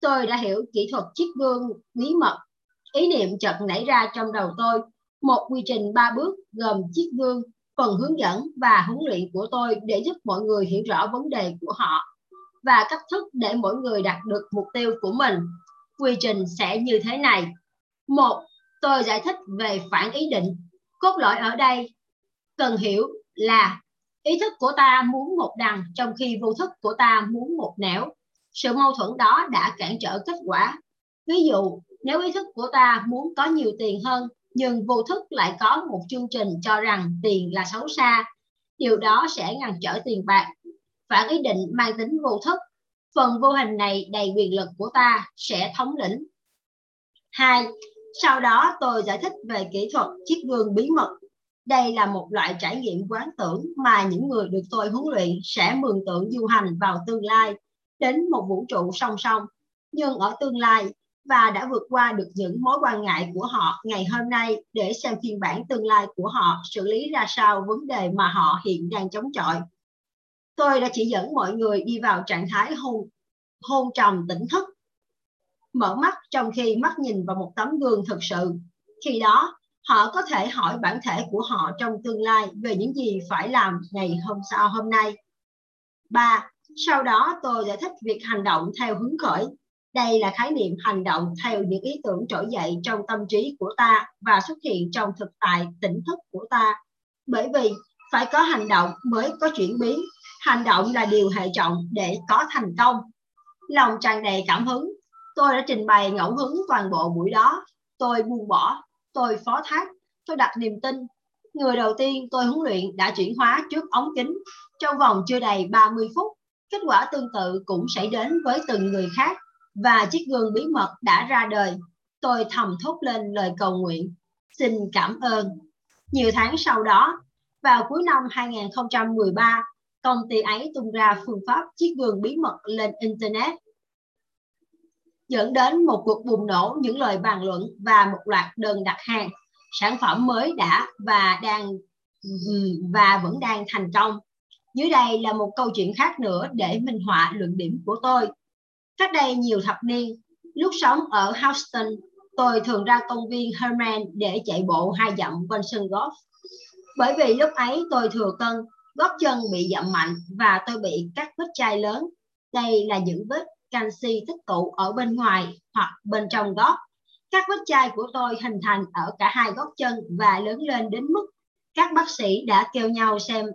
tôi đã hiểu kỹ thuật chiếc gương bí mật. Ý niệm chợt nảy ra trong đầu tôi, một quy trình ba bước gồm chiếc gương, phần hướng dẫn và huấn luyện của tôi để giúp mọi người hiểu rõ vấn đề của họ và cách thức để mỗi người đạt được mục tiêu của mình. Quy trình sẽ như thế này. Một, tôi giải thích về phản ý định. Cốt lõi ở đây cần hiểu là ý thức của ta muốn một đằng, trong khi vô thức của ta muốn một nẻo. Sự mâu thuẫn đó đã cản trở kết quả. Ví dụ, nếu ý thức của ta muốn có nhiều tiền hơn, nhưng vô thức lại có một chương trình cho rằng tiền là xấu xa, điều đó sẽ ngăn trở tiền bạc. Phản ý định mang tính vô thức, phần vô hình này đầy quyền lực của ta sẽ thống lĩnh. Hai, sau đó tôi giải thích về kỹ thuật chiếc gương bí mật đây là một loại trải nghiệm quán tưởng mà những người được tôi huấn luyện sẽ mường tượng du hành vào tương lai đến một vũ trụ song song nhưng ở tương lai và đã vượt qua được những mối quan ngại của họ ngày hôm nay để xem phiên bản tương lai của họ xử lý ra sao vấn đề mà họ hiện đang chống chọi. Tôi đã chỉ dẫn mọi người đi vào trạng thái hôn, hôn trầm tỉnh thức, mở mắt trong khi mắt nhìn vào một tấm gương thực sự. Khi đó, họ có thể hỏi bản thể của họ trong tương lai về những gì phải làm ngày hôm sau hôm nay. 3. Sau đó tôi giải thích việc hành động theo hứng khởi. Đây là khái niệm hành động theo những ý tưởng trỗi dậy trong tâm trí của ta và xuất hiện trong thực tại tỉnh thức của ta. Bởi vì phải có hành động mới có chuyển biến. Hành động là điều hệ trọng để có thành công. Lòng tràn đầy cảm hứng, tôi đã trình bày ngẫu hứng toàn bộ buổi đó. Tôi buông bỏ tôi phó thác, tôi đặt niềm tin. Người đầu tiên tôi huấn luyện đã chuyển hóa trước ống kính trong vòng chưa đầy 30 phút. Kết quả tương tự cũng xảy đến với từng người khác và chiếc gương bí mật đã ra đời. Tôi thầm thốt lên lời cầu nguyện. Xin cảm ơn. Nhiều tháng sau đó, vào cuối năm 2013, công ty ấy tung ra phương pháp chiếc gương bí mật lên Internet dẫn đến một cuộc bùng nổ những lời bàn luận và một loạt đơn đặt hàng. Sản phẩm mới đã và đang ừ, và vẫn đang thành công. Dưới đây là một câu chuyện khác nữa để minh họa luận điểm của tôi. Cách đây nhiều thập niên, lúc sống ở Houston, tôi thường ra công viên Herman để chạy bộ hai dặm quanh sân golf. Bởi vì lúc ấy tôi thừa cân, gót chân bị dặm mạnh và tôi bị các vết chai lớn. Đây là những vết canxi tích tụ ở bên ngoài hoặc bên trong gót. Các vết chai của tôi hình thành ở cả hai gót chân và lớn lên đến mức các bác sĩ đã kêu nhau xem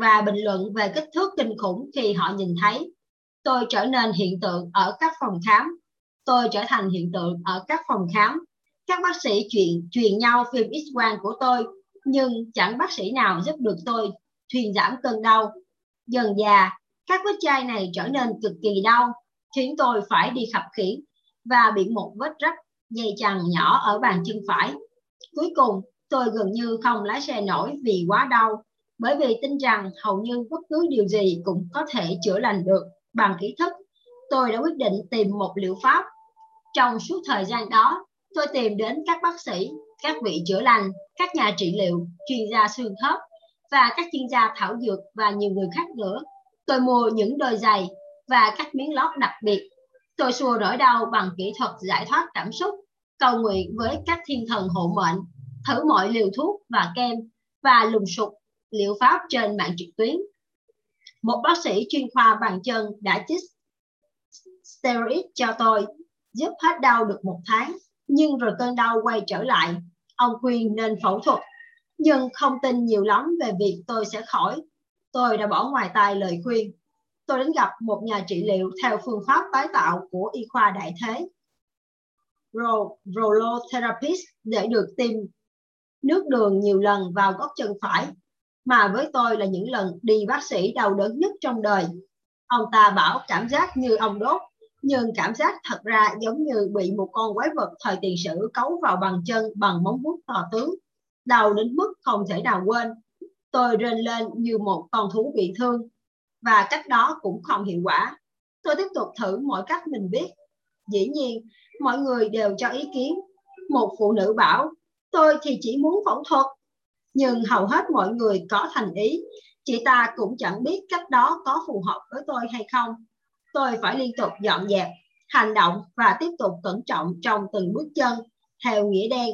và bình luận về kích thước kinh khủng khi họ nhìn thấy. Tôi trở nên hiện tượng ở các phòng khám. Tôi trở thành hiện tượng ở các phòng khám. Các bác sĩ chuyện truyền nhau phim X-quang của tôi, nhưng chẳng bác sĩ nào giúp được tôi thuyên giảm cơn đau. Dần già, các vết chai này trở nên cực kỳ đau, khiến tôi phải đi khập khiễng và bị một vết rách dây chằng nhỏ ở bàn chân phải. Cuối cùng, tôi gần như không lái xe nổi vì quá đau, bởi vì tin rằng hầu như bất cứ điều gì cũng có thể chữa lành được bằng kỹ thức. Tôi đã quyết định tìm một liệu pháp. Trong suốt thời gian đó, tôi tìm đến các bác sĩ, các vị chữa lành, các nhà trị liệu, chuyên gia xương khớp và các chuyên gia thảo dược và nhiều người khác nữa Tôi mua những đôi giày và các miếng lót đặc biệt. Tôi xua nỗi đau bằng kỹ thuật giải thoát cảm xúc, cầu nguyện với các thiên thần hộ mệnh, thử mọi liều thuốc và kem và lùng sục liệu pháp trên mạng trực tuyến. Một bác sĩ chuyên khoa bàn chân đã chích steroid cho tôi, giúp hết đau được một tháng, nhưng rồi cơn đau quay trở lại. Ông khuyên nên phẫu thuật, nhưng không tin nhiều lắm về việc tôi sẽ khỏi tôi đã bỏ ngoài tai lời khuyên. Tôi đến gặp một nhà trị liệu theo phương pháp tái tạo của y khoa đại thế. Rolotherapist để được tiêm nước đường nhiều lần vào góc chân phải mà với tôi là những lần đi bác sĩ đau đớn nhất trong đời. Ông ta bảo cảm giác như ông đốt, nhưng cảm giác thật ra giống như bị một con quái vật thời tiền sử cấu vào bằng chân bằng móng vuốt to tướng. Đau đến mức không thể nào quên. Tôi rên lên như một con thú bị thương và cách đó cũng không hiệu quả. Tôi tiếp tục thử mọi cách mình biết. Dĩ nhiên, mọi người đều cho ý kiến. Một phụ nữ bảo, tôi thì chỉ muốn phẫu thuật nhưng hầu hết mọi người có thành ý chị ta cũng chẳng biết cách đó có phù hợp với tôi hay không tôi phải liên tục dọn dẹp hành động và tiếp tục cẩn trọng trong từng bước chân theo nghĩa đen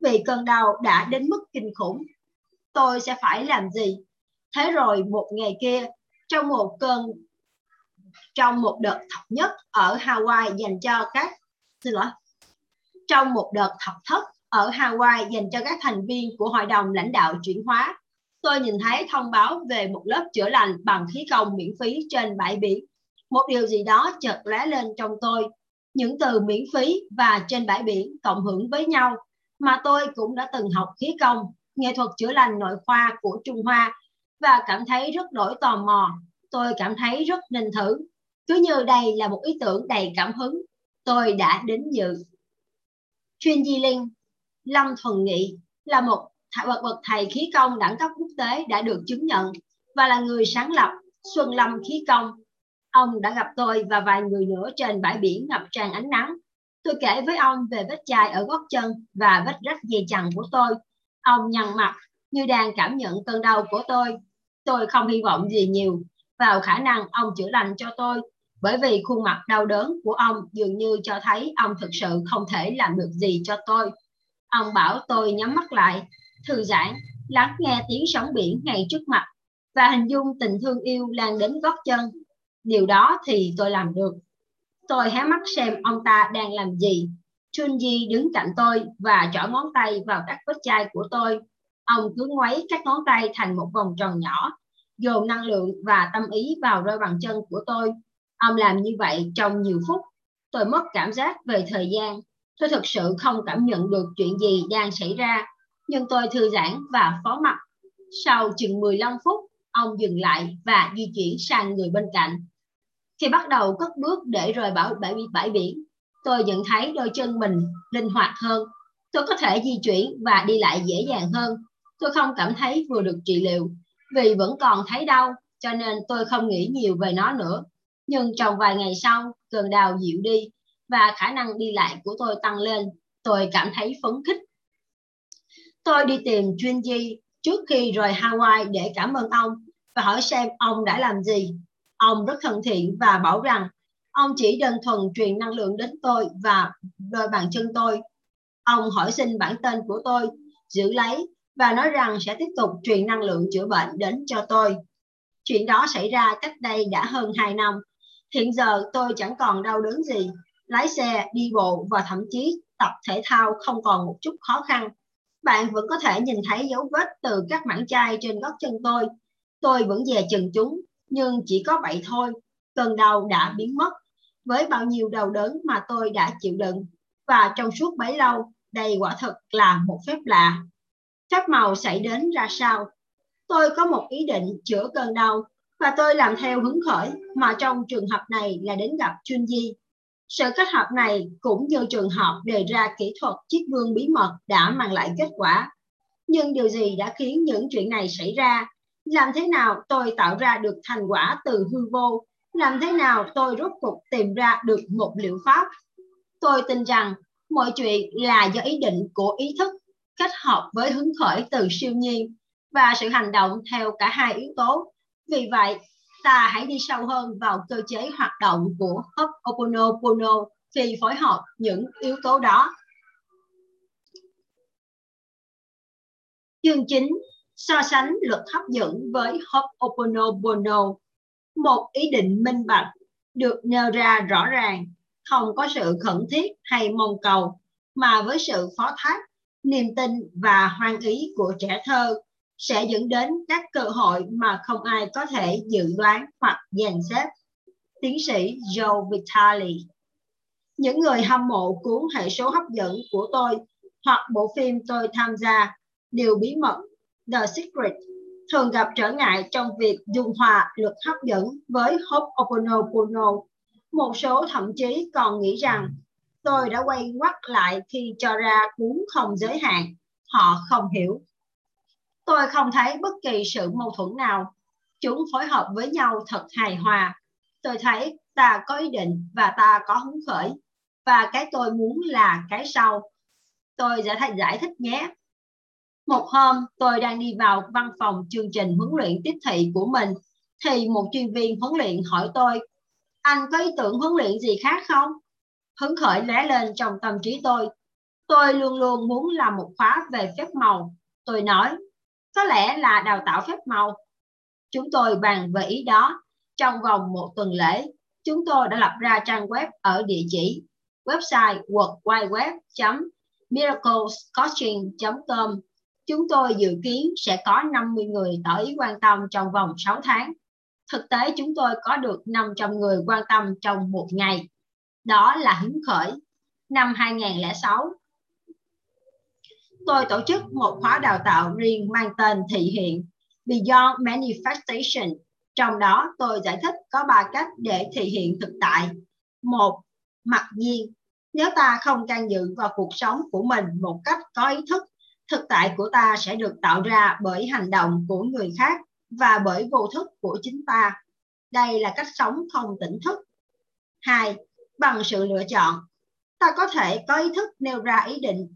vì cơn đau đã đến mức kinh khủng tôi sẽ phải làm gì thế rồi một ngày kia trong một cơn trong một đợt thập nhất ở Hawaii dành cho các xin lỗi trong một đợt thập thất ở Hawaii dành cho các thành viên của Hội đồng lãnh đạo chuyển hóa. Tôi nhìn thấy thông báo về một lớp chữa lành bằng khí công miễn phí trên bãi biển. Một điều gì đó chợt lóe lên trong tôi. Những từ miễn phí và trên bãi biển cộng hưởng với nhau mà tôi cũng đã từng học khí công, nghệ thuật chữa lành nội khoa của Trung Hoa và cảm thấy rất đổi tò mò. Tôi cảm thấy rất nên thử. Cứ như đây là một ý tưởng đầy cảm hứng. Tôi đã đến dự. Chuyên Di Linh, Lâm Thuần Nghị là một bậc bậc thầy khí công đẳng cấp quốc tế đã được chứng nhận và là người sáng lập Xuân Lâm Khí Công. Ông đã gặp tôi và vài người nữa trên bãi biển ngập tràn ánh nắng. Tôi kể với ông về vết chai ở gót chân và vết rách dày chằng của tôi. Ông nhăn mặt như đang cảm nhận cơn đau của tôi. Tôi không hy vọng gì nhiều vào khả năng ông chữa lành cho tôi bởi vì khuôn mặt đau đớn của ông dường như cho thấy ông thực sự không thể làm được gì cho tôi. Ông bảo tôi nhắm mắt lại, thư giãn, lắng nghe tiếng sóng biển ngay trước mặt và hình dung tình thương yêu lan đến gót chân. Điều đó thì tôi làm được. Tôi hé mắt xem ông ta đang làm gì. Junji đứng cạnh tôi và trỏ ngón tay vào các vết chai của tôi. Ông cứ ngoáy các ngón tay thành một vòng tròn nhỏ, dồn năng lượng và tâm ý vào đôi bàn chân của tôi. Ông làm như vậy trong nhiều phút. Tôi mất cảm giác về thời gian Tôi thực sự không cảm nhận được chuyện gì đang xảy ra, nhưng tôi thư giãn và phó mặt. Sau chừng 15 phút, ông dừng lại và di chuyển sang người bên cạnh. Khi bắt đầu cất bước để rời bãi, bãi, bãi biển, tôi nhận thấy đôi chân mình linh hoạt hơn. Tôi có thể di chuyển và đi lại dễ dàng hơn. Tôi không cảm thấy vừa được trị liệu, vì vẫn còn thấy đau, cho nên tôi không nghĩ nhiều về nó nữa. Nhưng trong vài ngày sau, cơn đau dịu đi và khả năng đi lại của tôi tăng lên. Tôi cảm thấy phấn khích. Tôi đi tìm chuyên di trước khi rời Hawaii để cảm ơn ông và hỏi xem ông đã làm gì. Ông rất thân thiện và bảo rằng ông chỉ đơn thuần truyền năng lượng đến tôi và đôi bàn chân tôi. Ông hỏi xin bản tên của tôi, giữ lấy và nói rằng sẽ tiếp tục truyền năng lượng chữa bệnh đến cho tôi. Chuyện đó xảy ra cách đây đã hơn 2 năm. Hiện giờ tôi chẳng còn đau đớn gì lái xe, đi bộ và thậm chí tập thể thao không còn một chút khó khăn. Bạn vẫn có thể nhìn thấy dấu vết từ các mảng chai trên gót chân tôi. Tôi vẫn dè chừng chúng, nhưng chỉ có vậy thôi. Cơn đau đã biến mất với bao nhiêu đau đớn mà tôi đã chịu đựng. Và trong suốt bấy lâu, đây quả thực là một phép lạ. Phép màu xảy đến ra sao? Tôi có một ý định chữa cơn đau và tôi làm theo hứng khởi mà trong trường hợp này là đến gặp chuyên di sự kết hợp này cũng như trường hợp đề ra kỹ thuật chiếc gương bí mật đã mang lại kết quả. Nhưng điều gì đã khiến những chuyện này xảy ra? Làm thế nào tôi tạo ra được thành quả từ hư vô? Làm thế nào tôi rốt cuộc tìm ra được một liệu pháp? Tôi tin rằng mọi chuyện là do ý định của ý thức kết hợp với hứng khởi từ siêu nhiên và sự hành động theo cả hai yếu tố. Vì vậy, ta hãy đi sâu hơn vào cơ chế hoạt động của Ho'oponopono khi phối hợp những yếu tố đó. Chương 9. So sánh luật hấp dẫn với Ho'oponopono. Một ý định minh bạch được nêu ra rõ ràng, không có sự khẩn thiết hay mong cầu, mà với sự phó thác, niềm tin và hoan ý của trẻ thơ sẽ dẫn đến các cơ hội mà không ai có thể dự đoán hoặc dàn xếp. Tiến sĩ Joe Vitale những người hâm mộ cuốn hệ số hấp dẫn của tôi hoặc bộ phim tôi tham gia đều bí mật The Secret thường gặp trở ngại trong việc dung hòa lực hấp dẫn với Ho'oponopono. Một số thậm chí còn nghĩ rằng, tôi đã quay ngoắt lại khi cho ra cuốn không giới hạn. Họ không hiểu. Tôi không thấy bất kỳ sự mâu thuẫn nào. Chúng phối hợp với nhau thật hài hòa. Tôi thấy ta có ý định và ta có hứng khởi. Và cái tôi muốn là cái sau. Tôi sẽ giải thích nhé. Một hôm, tôi đang đi vào văn phòng chương trình huấn luyện tiếp thị của mình, thì một chuyên viên huấn luyện hỏi tôi, anh có ý tưởng huấn luyện gì khác không? Hứng khởi lóe lên trong tâm trí tôi. Tôi luôn luôn muốn làm một khóa về phép màu. Tôi nói, có lẽ là đào tạo phép màu. Chúng tôi bàn về ý đó. Trong vòng một tuần lễ, chúng tôi đã lập ra trang web ở địa chỉ website worldwideweb.miraclescoaching.com Chúng tôi dự kiến sẽ có 50 người tỏ ý quan tâm trong vòng 6 tháng. Thực tế chúng tôi có được 500 người quan tâm trong một ngày. Đó là hứng khởi. Năm 2006, tôi tổ chức một khóa đào tạo riêng mang tên thị hiện Beyond Manifestation. Trong đó tôi giải thích có ba cách để thị hiện thực tại. Một, mặc nhiên. Nếu ta không can dự vào cuộc sống của mình một cách có ý thức thực tại của ta sẽ được tạo ra bởi hành động của người khác và bởi vô thức của chính ta. Đây là cách sống không tỉnh thức. Hai, bằng sự lựa chọn, ta có thể có ý thức nêu ra ý định,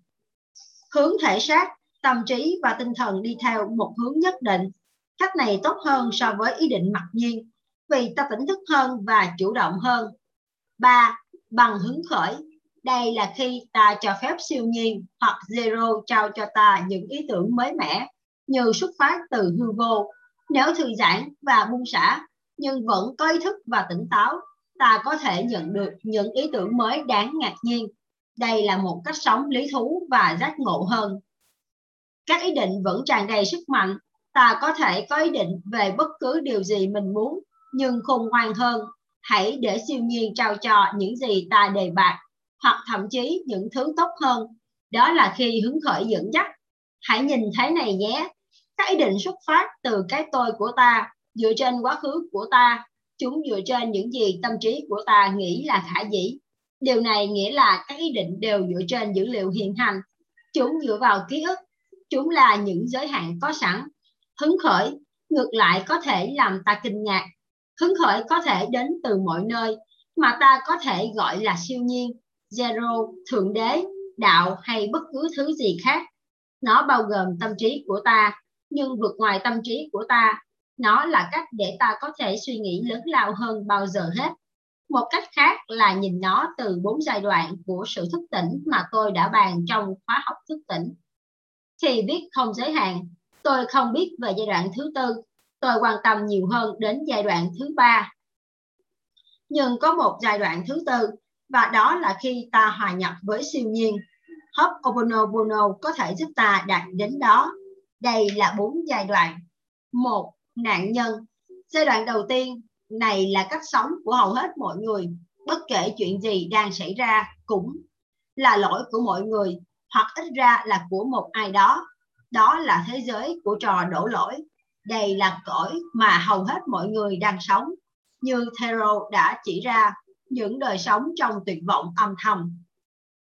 hướng thể xác, tâm trí và tinh thần đi theo một hướng nhất định. Cách này tốt hơn so với ý định mặc nhiên, vì ta tỉnh thức hơn và chủ động hơn. Ba, bằng hứng khởi đây là khi ta cho phép siêu nhiên hoặc zero trao cho ta những ý tưởng mới mẻ như xuất phát từ hư vô. Nếu thư giãn và buông xả nhưng vẫn có ý thức và tỉnh táo, ta có thể nhận được những ý tưởng mới đáng ngạc nhiên. Đây là một cách sống lý thú và giác ngộ hơn. Các ý định vẫn tràn đầy sức mạnh. Ta có thể có ý định về bất cứ điều gì mình muốn, nhưng khôn ngoan hơn. Hãy để siêu nhiên trao cho những gì ta đề bạc hoặc thậm chí những thứ tốt hơn. Đó là khi hứng khởi dẫn dắt. Hãy nhìn thấy này nhé. Các ý định xuất phát từ cái tôi của ta, dựa trên quá khứ của ta. Chúng dựa trên những gì tâm trí của ta nghĩ là khả dĩ. Điều này nghĩa là các ý định đều dựa trên dữ liệu hiện hành. Chúng dựa vào ký ức. Chúng là những giới hạn có sẵn. Hứng khởi, ngược lại có thể làm ta kinh ngạc. Hứng khởi có thể đến từ mọi nơi, mà ta có thể gọi là siêu nhiên zero, thượng đế, đạo hay bất cứ thứ gì khác. Nó bao gồm tâm trí của ta, nhưng vượt ngoài tâm trí của ta, nó là cách để ta có thể suy nghĩ lớn lao hơn bao giờ hết. Một cách khác là nhìn nó từ bốn giai đoạn của sự thức tỉnh mà tôi đã bàn trong khóa học thức tỉnh. Khi viết không giới hạn, tôi không biết về giai đoạn thứ tư, tôi quan tâm nhiều hơn đến giai đoạn thứ ba. Nhưng có một giai đoạn thứ tư và đó là khi ta hòa nhập với siêu nhiên. Hấp Ho'oponopono có thể giúp ta đạt đến đó. Đây là bốn giai đoạn. Một, nạn nhân. Giai đoạn đầu tiên này là cách sống của hầu hết mọi người. Bất kể chuyện gì đang xảy ra cũng là lỗi của mọi người hoặc ít ra là của một ai đó. Đó là thế giới của trò đổ lỗi. Đây là cõi mà hầu hết mọi người đang sống. Như Thero đã chỉ ra những đời sống trong tuyệt vọng âm thầm.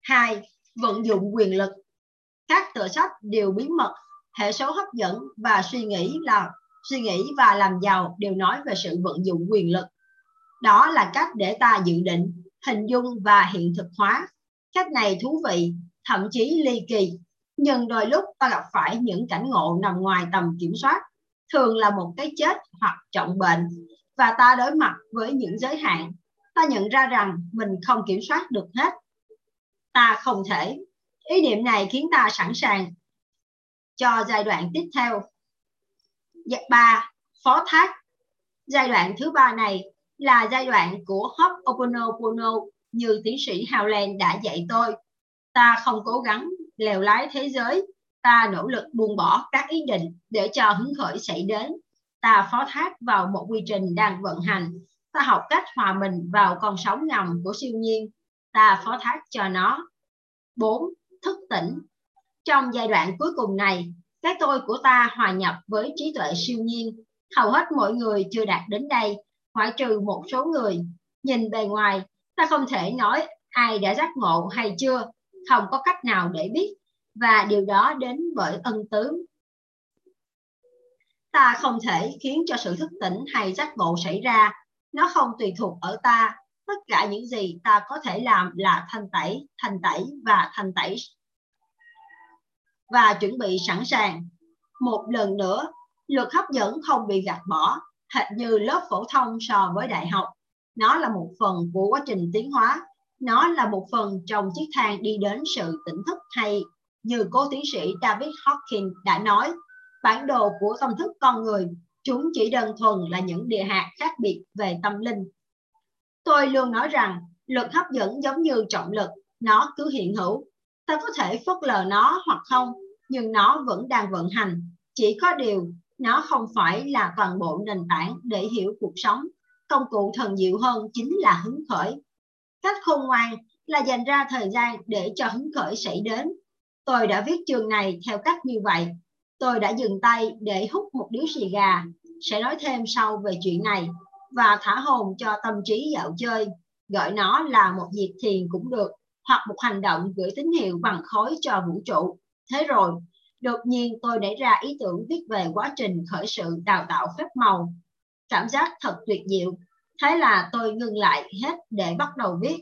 Hai, vận dụng quyền lực. Các tựa sách đều bí mật, hệ số hấp dẫn và suy nghĩ là suy nghĩ và làm giàu đều nói về sự vận dụng quyền lực. Đó là cách để ta dự định, hình dung và hiện thực hóa. Cách này thú vị, thậm chí ly kỳ, nhưng đôi lúc ta gặp phải những cảnh ngộ nằm ngoài tầm kiểm soát, thường là một cái chết hoặc trọng bệnh, và ta đối mặt với những giới hạn ta nhận ra rằng mình không kiểm soát được hết. Ta không thể. Ý niệm này khiến ta sẵn sàng cho giai đoạn tiếp theo. Ba, phó thác. Giai đoạn thứ ba này là giai đoạn của Ho'oponopono như tiến sĩ Howland đã dạy tôi. Ta không cố gắng lèo lái thế giới. Ta nỗ lực buông bỏ các ý định để cho hứng khởi xảy đến. Ta phó thác vào một quy trình đang vận hành ta học cách hòa mình vào con sóng ngầm của siêu nhiên ta phó thác cho nó. 4. Thức tỉnh Trong giai đoạn cuối cùng này, cái tôi của ta hòa nhập với trí tuệ siêu nhiên. Hầu hết mọi người chưa đạt đến đây, ngoại trừ một số người. Nhìn bề ngoài, ta không thể nói ai đã giác ngộ hay chưa, không có cách nào để biết, và điều đó đến bởi ân tứ. Ta không thể khiến cho sự thức tỉnh hay giác ngộ xảy ra, nó không tùy thuộc ở ta. Tất cả những gì ta có thể làm là thanh tẩy, thanh tẩy và thanh tẩy và chuẩn bị sẵn sàng. Một lần nữa, luật hấp dẫn không bị gạt bỏ, hệt như lớp phổ thông so với đại học. Nó là một phần của quá trình tiến hóa, nó là một phần trong chiếc thang đi đến sự tỉnh thức hay như cố tiến sĩ David Hawkins đã nói, bản đồ của tâm thức con người, chúng chỉ đơn thuần là những địa hạt khác biệt về tâm linh. Tôi luôn nói rằng luật hấp dẫn giống như trọng lực, nó cứ hiện hữu. Ta có thể phớt lờ nó hoặc không, nhưng nó vẫn đang vận hành. Chỉ có điều, nó không phải là toàn bộ nền tảng để hiểu cuộc sống. Công cụ thần diệu hơn chính là hứng khởi. Cách khôn ngoan là dành ra thời gian để cho hứng khởi xảy đến. Tôi đã viết chương này theo cách như vậy. Tôi đã dừng tay để hút một điếu xì gà. Sẽ nói thêm sau về chuyện này và thả hồn cho tâm trí dạo chơi. Gọi nó là một việc thiền cũng được hoặc một hành động gửi tín hiệu bằng khói cho vũ trụ. Thế rồi, đột nhiên tôi nảy ra ý tưởng viết về quá trình khởi sự đào tạo phép màu. Cảm giác thật tuyệt diệu. Thế là tôi ngừng lại hết để bắt đầu viết.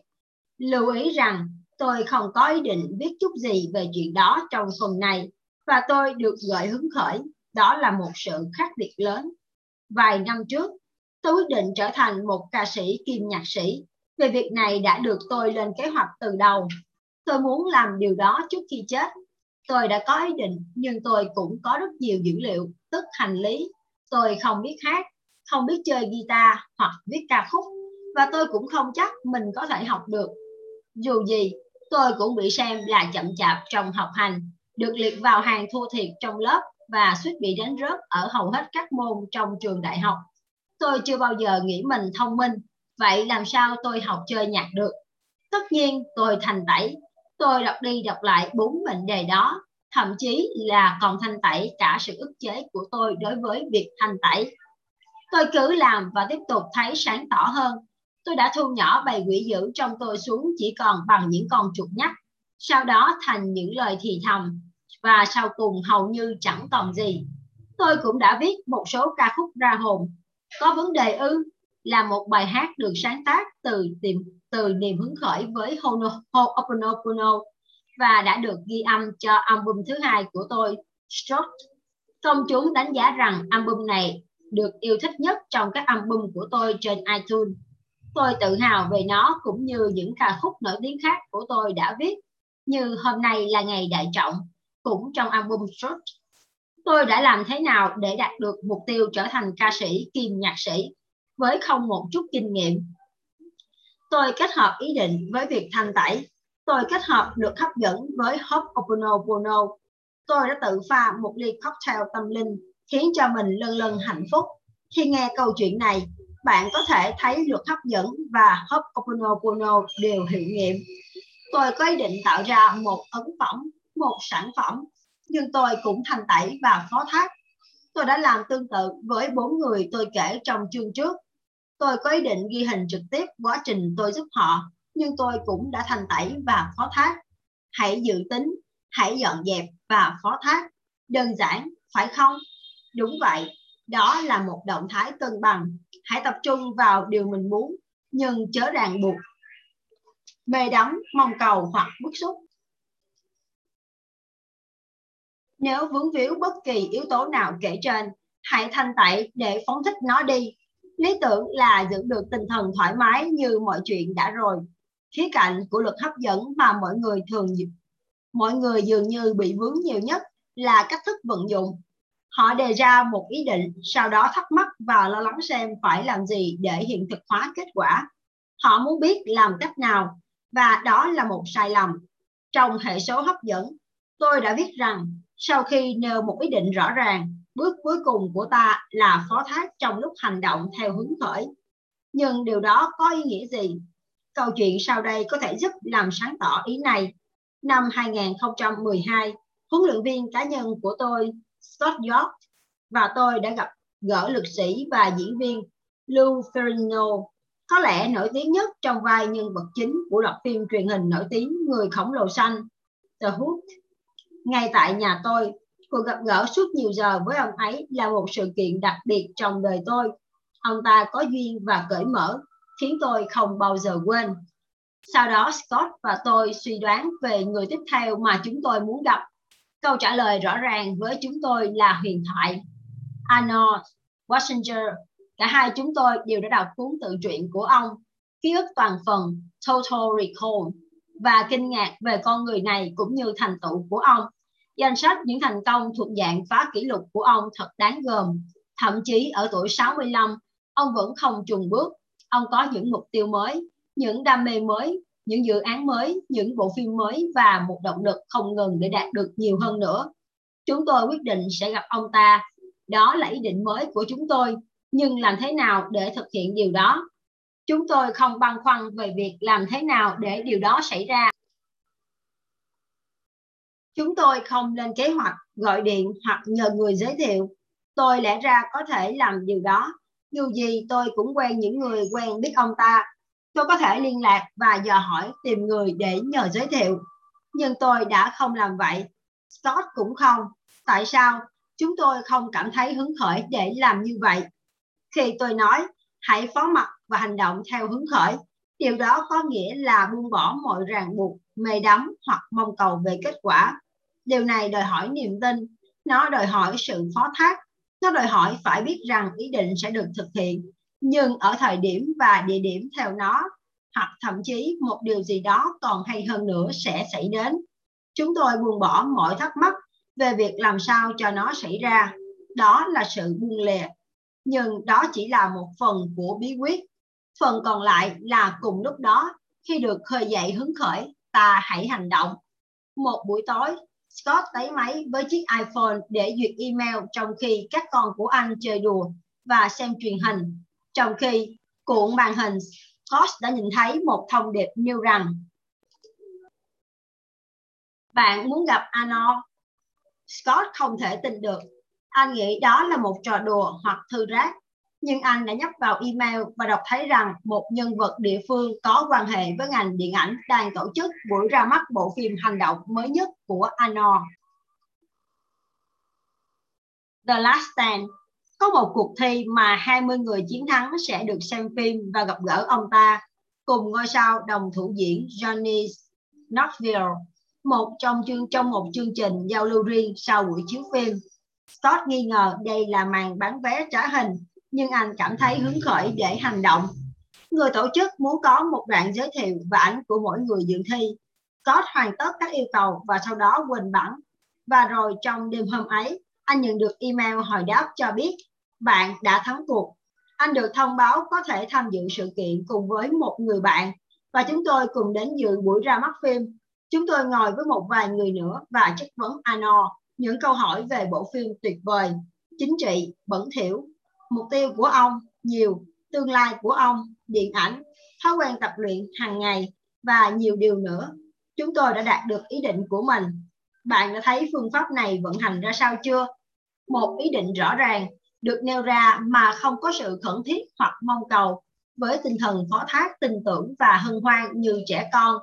Lưu ý rằng tôi không có ý định viết chút gì về chuyện đó trong phần này và tôi được gợi hứng khởi. Đó là một sự khác biệt lớn. Vài năm trước, tôi quyết định trở thành một ca sĩ kim nhạc sĩ. Về việc này đã được tôi lên kế hoạch từ đầu. Tôi muốn làm điều đó trước khi chết. Tôi đã có ý định, nhưng tôi cũng có rất nhiều dữ liệu, tức hành lý. Tôi không biết hát, không biết chơi guitar hoặc viết ca khúc, và tôi cũng không chắc mình có thể học được. Dù gì, tôi cũng bị xem là chậm chạp trong học hành, được liệt vào hàng thua thiệt trong lớp và suýt bị đánh rớt ở hầu hết các môn trong trường đại học. Tôi chưa bao giờ nghĩ mình thông minh, vậy làm sao tôi học chơi nhạc được? Tất nhiên tôi thành tẩy, tôi đọc đi đọc lại bốn mệnh đề đó, thậm chí là còn thanh tẩy cả sự ức chế của tôi đối với việc thanh tẩy. Tôi cứ làm và tiếp tục thấy sáng tỏ hơn. Tôi đã thu nhỏ bầy quỷ dữ trong tôi xuống chỉ còn bằng những con chuột nhắt, sau đó thành những lời thì thầm, và sau cùng hầu như chẳng còn gì. Tôi cũng đã viết một số ca khúc ra hồn. Có vấn đề ư? Là một bài hát được sáng tác từ tìm từ niềm hứng khởi với Ho'oponopono và đã được ghi âm cho album thứ hai của tôi, Short. Công chúng đánh giá rằng album này được yêu thích nhất trong các album của tôi trên iTunes. Tôi tự hào về nó cũng như những ca khúc nổi tiếng khác của tôi đã viết, như Hôm nay là ngày đại trọng, cũng trong album Short. Tôi đã làm thế nào để đạt được mục tiêu trở thành ca sĩ kiêm nhạc sĩ với không một chút kinh nghiệm. Tôi kết hợp ý định với việc thanh tẩy. Tôi kết hợp được hấp dẫn với Hop Opono Bono. Tôi đã tự pha một ly cocktail tâm linh khiến cho mình lần lần hạnh phúc. Khi nghe câu chuyện này, bạn có thể thấy luật hấp dẫn và Ho'oponopono đều hiệu nghiệm. Tôi có ý định tạo ra một ấn phẩm, một sản phẩm, nhưng tôi cũng thành tẩy và phó thác. Tôi đã làm tương tự với bốn người tôi kể trong chương trước. Tôi có ý định ghi hình trực tiếp quá trình tôi giúp họ, nhưng tôi cũng đã thành tẩy và phó thác. Hãy dự tính, hãy dọn dẹp và phó thác. Đơn giản, phải không? Đúng vậy, đó là một động thái cân bằng. Hãy tập trung vào điều mình muốn, nhưng chớ ràng buộc. Mê đắm, mong cầu hoặc bức xúc. Nếu vướng víu bất kỳ yếu tố nào kể trên, hãy thanh tẩy để phóng thích nó đi. Lý tưởng là giữ được tinh thần thoải mái như mọi chuyện đã rồi. Khía cạnh của luật hấp dẫn mà mọi người thường mọi người dường như bị vướng nhiều nhất là cách thức vận dụng Họ đề ra một ý định, sau đó thắc mắc và lo lắng xem phải làm gì để hiện thực hóa kết quả. Họ muốn biết làm cách nào và đó là một sai lầm. Trong hệ số hấp dẫn, tôi đã viết rằng sau khi nêu một ý định rõ ràng, bước cuối cùng của ta là phó thác trong lúc hành động theo hướng khởi. Nhưng điều đó có ý nghĩa gì? Câu chuyện sau đây có thể giúp làm sáng tỏ ý này. Năm 2012, huấn luyện viên cá nhân của tôi, Scott York, và tôi đã gặp gỡ lực sĩ và diễn viên Lou Ferrigno, có lẽ nổi tiếng nhất trong vai nhân vật chính của loạt phim truyền hình nổi tiếng Người khổng lồ xanh, The Hood ngay tại nhà tôi, cuộc gặp gỡ suốt nhiều giờ với ông ấy là một sự kiện đặc biệt trong đời tôi. Ông ta có duyên và cởi mở, khiến tôi không bao giờ quên. Sau đó Scott và tôi suy đoán về người tiếp theo mà chúng tôi muốn gặp. Câu trả lời rõ ràng với chúng tôi là huyền thoại. Arnold Schwarzenegger. Cả hai chúng tôi đều đã đọc cuốn tự truyện của ông, Ký ức toàn phần, Total Recall, và kinh ngạc về con người này cũng như thành tựu của ông. Danh sách những thành công thuộc dạng phá kỷ lục của ông thật đáng gờm. Thậm chí ở tuổi 65, ông vẫn không trùng bước. Ông có những mục tiêu mới, những đam mê mới, những dự án mới, những bộ phim mới và một động lực không ngừng để đạt được nhiều hơn nữa. Chúng tôi quyết định sẽ gặp ông ta. Đó là ý định mới của chúng tôi, nhưng làm thế nào để thực hiện điều đó? Chúng tôi không băn khoăn về việc làm thế nào để điều đó xảy ra. Chúng tôi không lên kế hoạch, gọi điện hoặc nhờ người giới thiệu. Tôi lẽ ra có thể làm điều đó. Dù gì tôi cũng quen những người quen biết ông ta. Tôi có thể liên lạc và dò hỏi tìm người để nhờ giới thiệu. Nhưng tôi đã không làm vậy. Scott cũng không. Tại sao? Chúng tôi không cảm thấy hứng khởi để làm như vậy. Khi tôi nói hãy phó mặc và hành động theo hứng khởi, điều đó có nghĩa là buông bỏ mọi ràng buộc, mê đắm hoặc mong cầu về kết quả. Điều này đòi hỏi niềm tin, nó đòi hỏi sự phó thác, nó đòi hỏi phải biết rằng ý định sẽ được thực hiện, nhưng ở thời điểm và địa điểm theo nó, hoặc thậm chí một điều gì đó còn hay hơn nữa sẽ xảy đến. Chúng tôi buông bỏ mọi thắc mắc về việc làm sao cho nó xảy ra. Đó là sự buông lè. Nhưng đó chỉ là một phần của bí quyết. Phần còn lại là cùng lúc đó, khi được khơi dậy hứng khởi, ta hãy hành động. Một buổi tối, Scott lấy máy với chiếc iPhone để duyệt email trong khi các con của anh chơi đùa và xem truyền hình. Trong khi cuộn màn hình, Scott đã nhìn thấy một thông điệp nêu rằng Bạn muốn gặp Ano? Scott không thể tin được. Anh nghĩ đó là một trò đùa hoặc thư rác nhưng anh đã nhấp vào email và đọc thấy rằng một nhân vật địa phương có quan hệ với ngành điện ảnh đang tổ chức buổi ra mắt bộ phim hành động mới nhất của Anor. The Last Stand có một cuộc thi mà 20 người chiến thắng sẽ được xem phim và gặp gỡ ông ta, cùng ngôi sao đồng thủ diễn Johnny Knoxville, một trong chương, trong một chương trình giao lưu riêng sau buổi chiếu phim. Scott nghi ngờ đây là màn bán vé trả hình nhưng anh cảm thấy hứng khởi để hành động. Người tổ chức muốn có một đoạn giới thiệu và ảnh của mỗi người dự thi. Scott hoàn tất các yêu cầu và sau đó quên bẵng. Và rồi trong đêm hôm ấy, anh nhận được email hồi đáp cho biết bạn đã thắng cuộc. Anh được thông báo có thể tham dự sự kiện cùng với một người bạn và chúng tôi cùng đến dự buổi ra mắt phim. Chúng tôi ngồi với một vài người nữa và chất vấn Ano những câu hỏi về bộ phim tuyệt vời, chính trị, bẩn thỉu mục tiêu của ông nhiều, tương lai của ông, điện ảnh, thói quen tập luyện hàng ngày và nhiều điều nữa. Chúng tôi đã đạt được ý định của mình. Bạn đã thấy phương pháp này vận hành ra sao chưa? Một ý định rõ ràng được nêu ra mà không có sự khẩn thiết hoặc mong cầu với tinh thần phó thác tin tưởng và hân hoan như trẻ con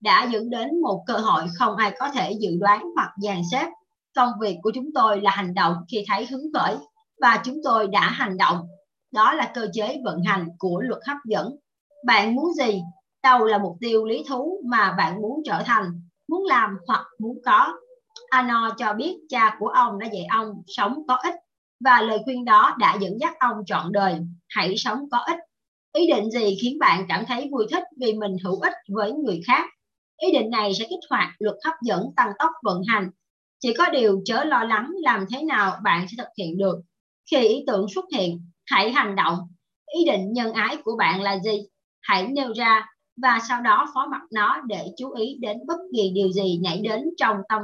đã dẫn đến một cơ hội không ai có thể dự đoán hoặc dàn xếp. Công việc của chúng tôi là hành động khi thấy hứng khởi và chúng tôi đã hành động. Đó là cơ chế vận hành của luật hấp dẫn. Bạn muốn gì? Đâu là mục tiêu lý thú mà bạn muốn trở thành, muốn làm hoặc muốn có? Ano cho biết cha của ông đã dạy ông sống có ích và lời khuyên đó đã dẫn dắt ông trọn đời. Hãy sống có ích. Ý định gì khiến bạn cảm thấy vui thích vì mình hữu ích với người khác? Ý định này sẽ kích hoạt luật hấp dẫn tăng tốc vận hành. Chỉ có điều chớ lo lắng làm thế nào bạn sẽ thực hiện được khi ý tưởng xuất hiện, hãy hành động. Ý định nhân ái của bạn là gì? Hãy nêu ra và sau đó phó mặc nó để chú ý đến bất kỳ điều gì nhảy đến trong tâm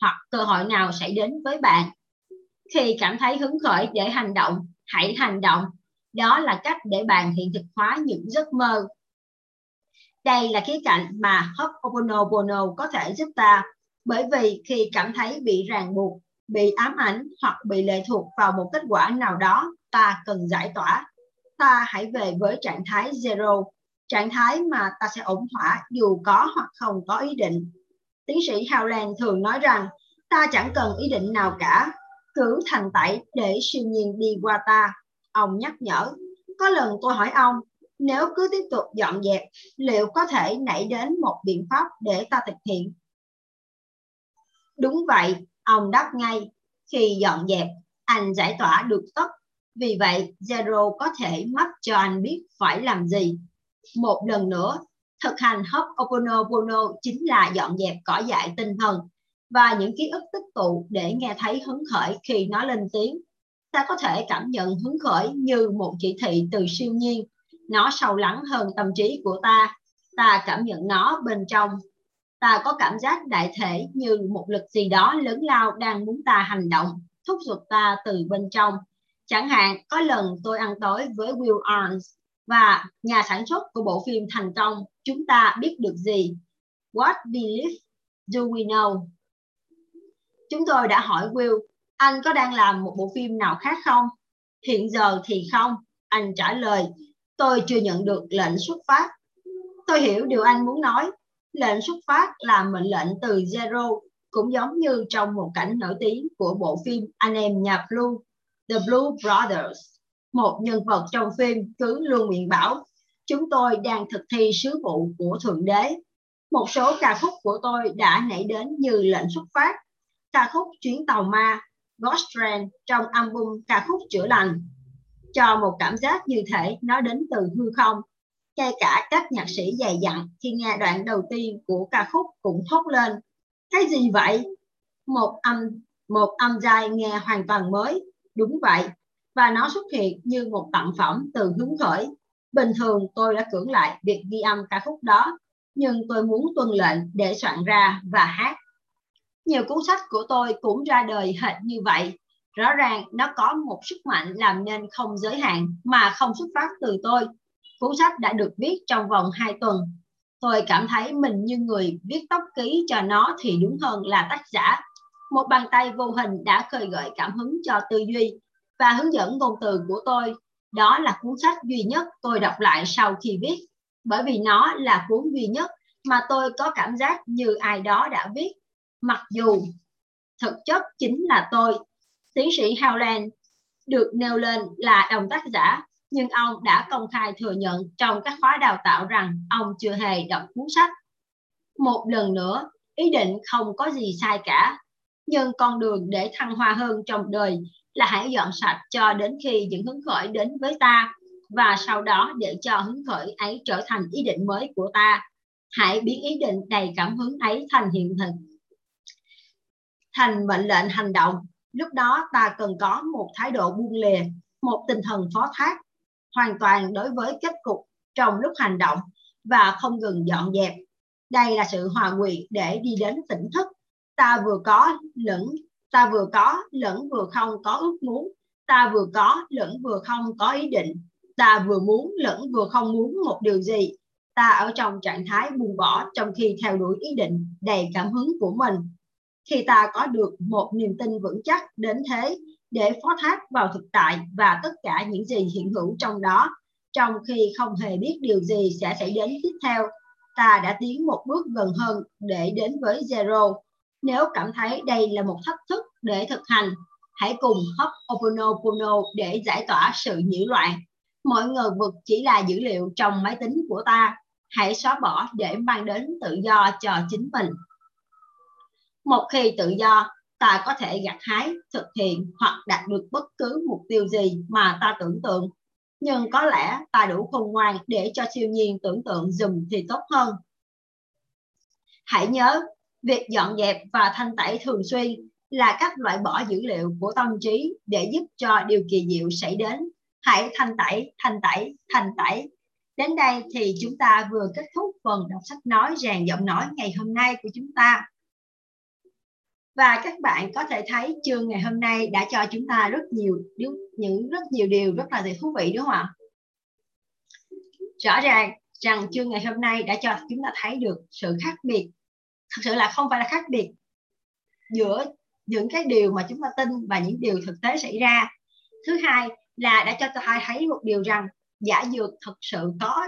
hoặc cơ hội nào xảy đến với bạn. Khi cảm thấy hứng khởi để hành động, hãy hành động. Đó là cách để bạn hiện thực hóa những giấc mơ. Đây là khía cạnh mà Ho'oponopono có thể giúp ta bởi vì khi cảm thấy bị ràng buộc, bị ám ảnh hoặc bị lệ thuộc vào một kết quả nào đó, ta cần giải tỏa. Ta hãy về với trạng thái zero, trạng thái mà ta sẽ ổn thỏa dù có hoặc không có ý định. Tiến sĩ Howland thường nói rằng ta chẳng cần ý định nào cả, cứ thành tẩy để siêu nhiên đi qua ta. Ông nhắc nhở, có lần tôi hỏi ông, nếu cứ tiếp tục dọn dẹp, liệu có thể nảy đến một biện pháp để ta thực hiện? Đúng vậy, ông đáp ngay, khi dọn dẹp, anh giải tỏa được tất. Vì vậy, Zero có thể mắt cho anh biết phải làm gì. Một lần nữa, thực hành Ho'oponopono chính là dọn dẹp cỏ dại tinh thần và những ký ức tích tụ để nghe thấy hứng khởi khi nó lên tiếng. Ta có thể cảm nhận hứng khởi như một chỉ thị từ siêu nhiên. Nó sâu lắng hơn tâm trí của ta. Ta cảm nhận nó bên trong. Ta có cảm giác đại thể như một lực gì đó lớn lao đang muốn ta hành động, thúc giục ta từ bên trong. Chẳng hạn, có lần tôi ăn tối với Will Arns và nhà sản xuất của bộ phim thành công, chúng ta biết được gì? What belief do we know? Chúng tôi đã hỏi Will, anh có đang làm một bộ phim nào khác không? Hiện giờ thì không, anh trả lời, tôi chưa nhận được lệnh xuất phát. Tôi hiểu điều anh muốn nói. Lệnh xuất phát là mệnh lệnh từ Zero, cũng giống như trong một cảnh nổi tiếng của bộ phim Anh em nhà Blue, The Blue Brothers. Một nhân vật trong phim cứ luôn miệng bảo, chúng tôi đang thực thi sứ vụ của Thượng Đế. Một số ca khúc của tôi đã nảy đến như lệnh xuất phát ca khúc Chuyến tàu ma Ghost Train trong album ca khúc Chữa lành cho một cảm giác như thể nó đến từ hư không. Ngay cả các nhạc sĩ dày dặn khi nghe đoạn đầu tiên của ca khúc cũng thốt lên. Cái gì vậy? Một âm một âm dài nghe hoàn toàn mới. Đúng vậy. Và nó xuất hiện như một tặng phẩm từ hứng khởi. Bình thường tôi đã cưỡng lại việc ghi âm ca khúc đó, nhưng tôi muốn tuân lệnh để soạn ra và hát nhiều cuốn sách của tôi cũng ra đời hệt như vậy. Rõ ràng nó có một sức mạnh làm nên không giới hạn mà không xuất phát từ tôi. Cuốn sách đã được viết trong vòng 2 tuần. Tôi cảm thấy mình như người viết tóc ký cho nó thì đúng hơn là tác giả. Một bàn tay vô hình đã khơi gợi cảm hứng cho tư duy và hướng dẫn ngôn từ của tôi. Đó là cuốn sách duy nhất tôi đọc lại sau khi viết, bởi vì nó là cuốn duy nhất mà tôi có cảm giác như ai đó đã viết mặc dù thực chất chính là tôi. Tiến sĩ Howland được nêu lên là đồng tác giả, nhưng ông đã công khai thừa nhận trong các khóa đào tạo rằng ông chưa hề đọc cuốn sách. Một lần nữa, ý định không có gì sai cả, nhưng con đường để thăng hoa hơn trong đời là hãy dọn sạch cho đến khi những hứng khởi đến với ta. Và sau đó để cho hứng khởi ấy trở thành ý định mới của ta. Hãy biến ý định đầy cảm hứng ấy thành hiện thực. Thành mệnh lệnh hành động. Lúc đó ta cần có một thái độ buông lìa một tinh thần phó thác hoàn toàn đối với kết cục trong lúc hành động và không ngừng dọn dẹp. Đây là sự hòa quyện để đi đến tỉnh thức. Ta vừa có lẫn, ta vừa có lẫn vừa không có ước muốn. Ta vừa có lẫn vừa không có ý định. Ta vừa muốn lẫn vừa không muốn một điều gì. Ta ở trong trạng thái buông bỏ trong khi theo đuổi ý định đầy cảm hứng của mình. Khi ta có được một niềm tin vững chắc đến thế để phó thác vào thực tại và tất cả những gì hiện hữu trong đó trong khi không hề biết điều gì sẽ xảy đến tiếp theo. Ta đã tiến một bước gần hơn để đến với zero. Nếu cảm thấy đây là một thách thức để thực hành hãy cùng hấp Oponopono để giải tỏa sự nhiễu loạn. Mọi ngờ vực chỉ là dữ liệu trong máy tính của ta. Hãy xóa bỏ để mang đến tự do cho chính mình. Một khi tự do, ta có thể gặt hái, thực hiện hoặc đạt được bất cứ mục tiêu gì mà ta tưởng tượng. Nhưng có lẽ ta đủ khôn ngoan để cho siêu nhiên tưởng tượng dùm thì tốt hơn. Hãy nhớ, việc dọn dẹp và thanh tẩy thường xuyên là cách loại bỏ dữ liệu của tâm trí để giúp cho điều kỳ diệu xảy đến. Hãy thanh tẩy, thanh tẩy, thanh tẩy. Đến đây thì chúng ta vừa kết thúc phần đọc sách nói rèn giọng nói ngày hôm nay của chúng ta. Và các bạn có thể thấy chương ngày hôm nay đã cho chúng ta rất nhiều những rất nhiều điều rất là thú vị, đúng không ạ? Rõ ràng rằng chương ngày hôm nay đã cho chúng ta thấy được sự khác biệt. Thật sự là không phải là khác biệt giữa những cái điều mà chúng ta tin và những điều thực tế xảy ra. Thứ hai là đã cho ta thấy một điều rằng giả dược thực sự có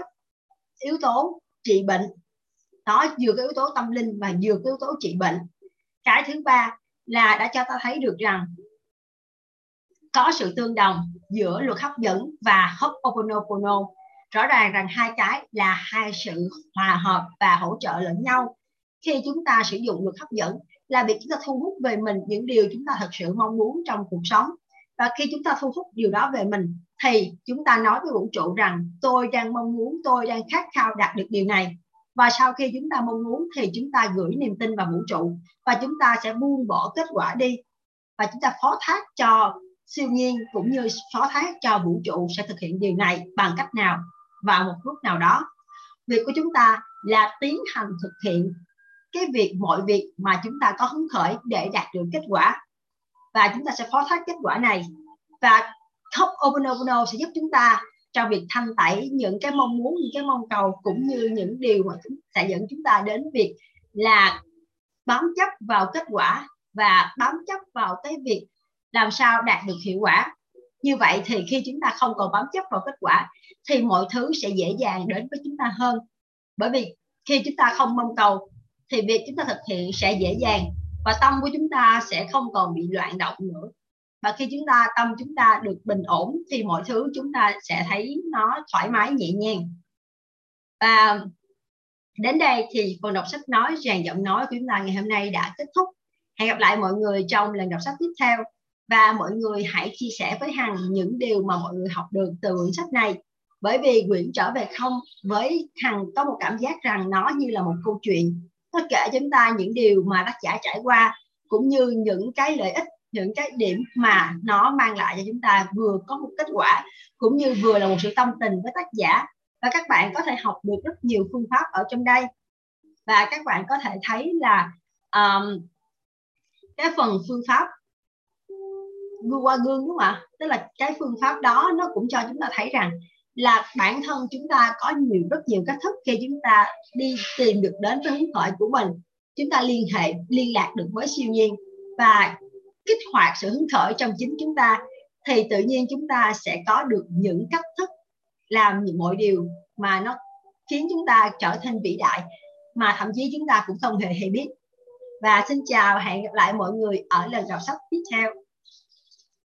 yếu tố trị bệnh đó vừa yếu tố tâm linh và vừa yếu tố trị bệnh cái thứ ba là đã cho ta thấy được rằng có sự tương đồng giữa luật hấp dẫn và Ho'oponopono. Rõ ràng rằng hai cái là hai sự hòa hợp và hỗ trợ lẫn nhau. Khi chúng ta sử dụng luật hấp dẫn là việc chúng ta thu hút về mình những điều chúng ta thật sự mong muốn trong cuộc sống. Và khi chúng ta thu hút điều đó về mình, thì chúng ta nói với vũ trụ rằng, tôi đang mong muốn, tôi đang khát khao đạt được điều này và sau khi chúng ta mong muốn thì chúng ta gửi niềm tin vào vũ trụ và chúng ta sẽ buông bỏ kết quả đi. Và chúng ta phó thác cho siêu nhiên cũng như phó thác cho vũ trụ sẽ thực hiện điều này bằng cách nào? Vào một lúc nào đó, việc của chúng ta là tiến hành thực hiện cái việc, mọi việc mà chúng ta có hứng khởi để đạt được kết quả. Và chúng ta sẽ phó thác kết quả này. Và Top Open sẽ giúp chúng ta trong việc thanh tẩy những cái mong muốn, những cái mong cầu, cũng như những điều mà chúng, sẽ dẫn chúng ta đến việc là bám chấp vào kết quả và bám chấp vào cái việc làm sao đạt được hiệu quả. Như vậy thì khi chúng ta không còn bám chấp vào kết quả, thì mọi thứ sẽ dễ dàng đến với chúng ta hơn. Bởi vì khi chúng ta không mong cầu, thì việc chúng ta thực hiện sẽ dễ dàng và tâm của chúng ta sẽ không còn bị loạn động nữa và khi chúng ta, tâm chúng ta được bình ổn thì mọi thứ chúng ta sẽ thấy nó thoải mái, nhẹ nhàng. Và đến đây thì phần đọc sách nói dàn giọng nói của chúng ta ngày hôm nay đã kết thúc. Hẹn gặp lại mọi người trong lần đọc sách tiếp theo. Và mọi người hãy chia sẻ với hằng những điều mà mọi người học được từ quyển sách này. Bởi vì quyển trở về không với hằng có một cảm giác rằng nó như là một câu chuyện. Nó kể chúng ta những điều mà tác giả trải qua, cũng như những cái lợi ích những cái điểm mà nó mang lại cho chúng ta vừa có một kết quả cũng như vừa là một sự tâm tình với tác giả. Và các bạn có thể học được rất nhiều phương pháp ở trong đây. Và các bạn có thể thấy là um, cái phần phương pháp gương qua gương đúng không ạ? Tức là cái phương pháp đó nó cũng cho chúng ta thấy rằng là bản thân chúng ta có nhiều rất nhiều cách thức khi chúng ta đi tìm được đến với hướng khởi của mình. Chúng ta liên hệ liên lạc được với siêu nhiên. Và kích hoạt sự hứng khởi trong chính chúng ta, thì tự nhiên chúng ta sẽ có được những cách thức làm những mọi điều mà nó khiến chúng ta trở thành vĩ đại mà thậm chí chúng ta cũng không hề hay biết. Và xin chào, hẹn gặp lại mọi người ở lần đọc sách tiếp theo.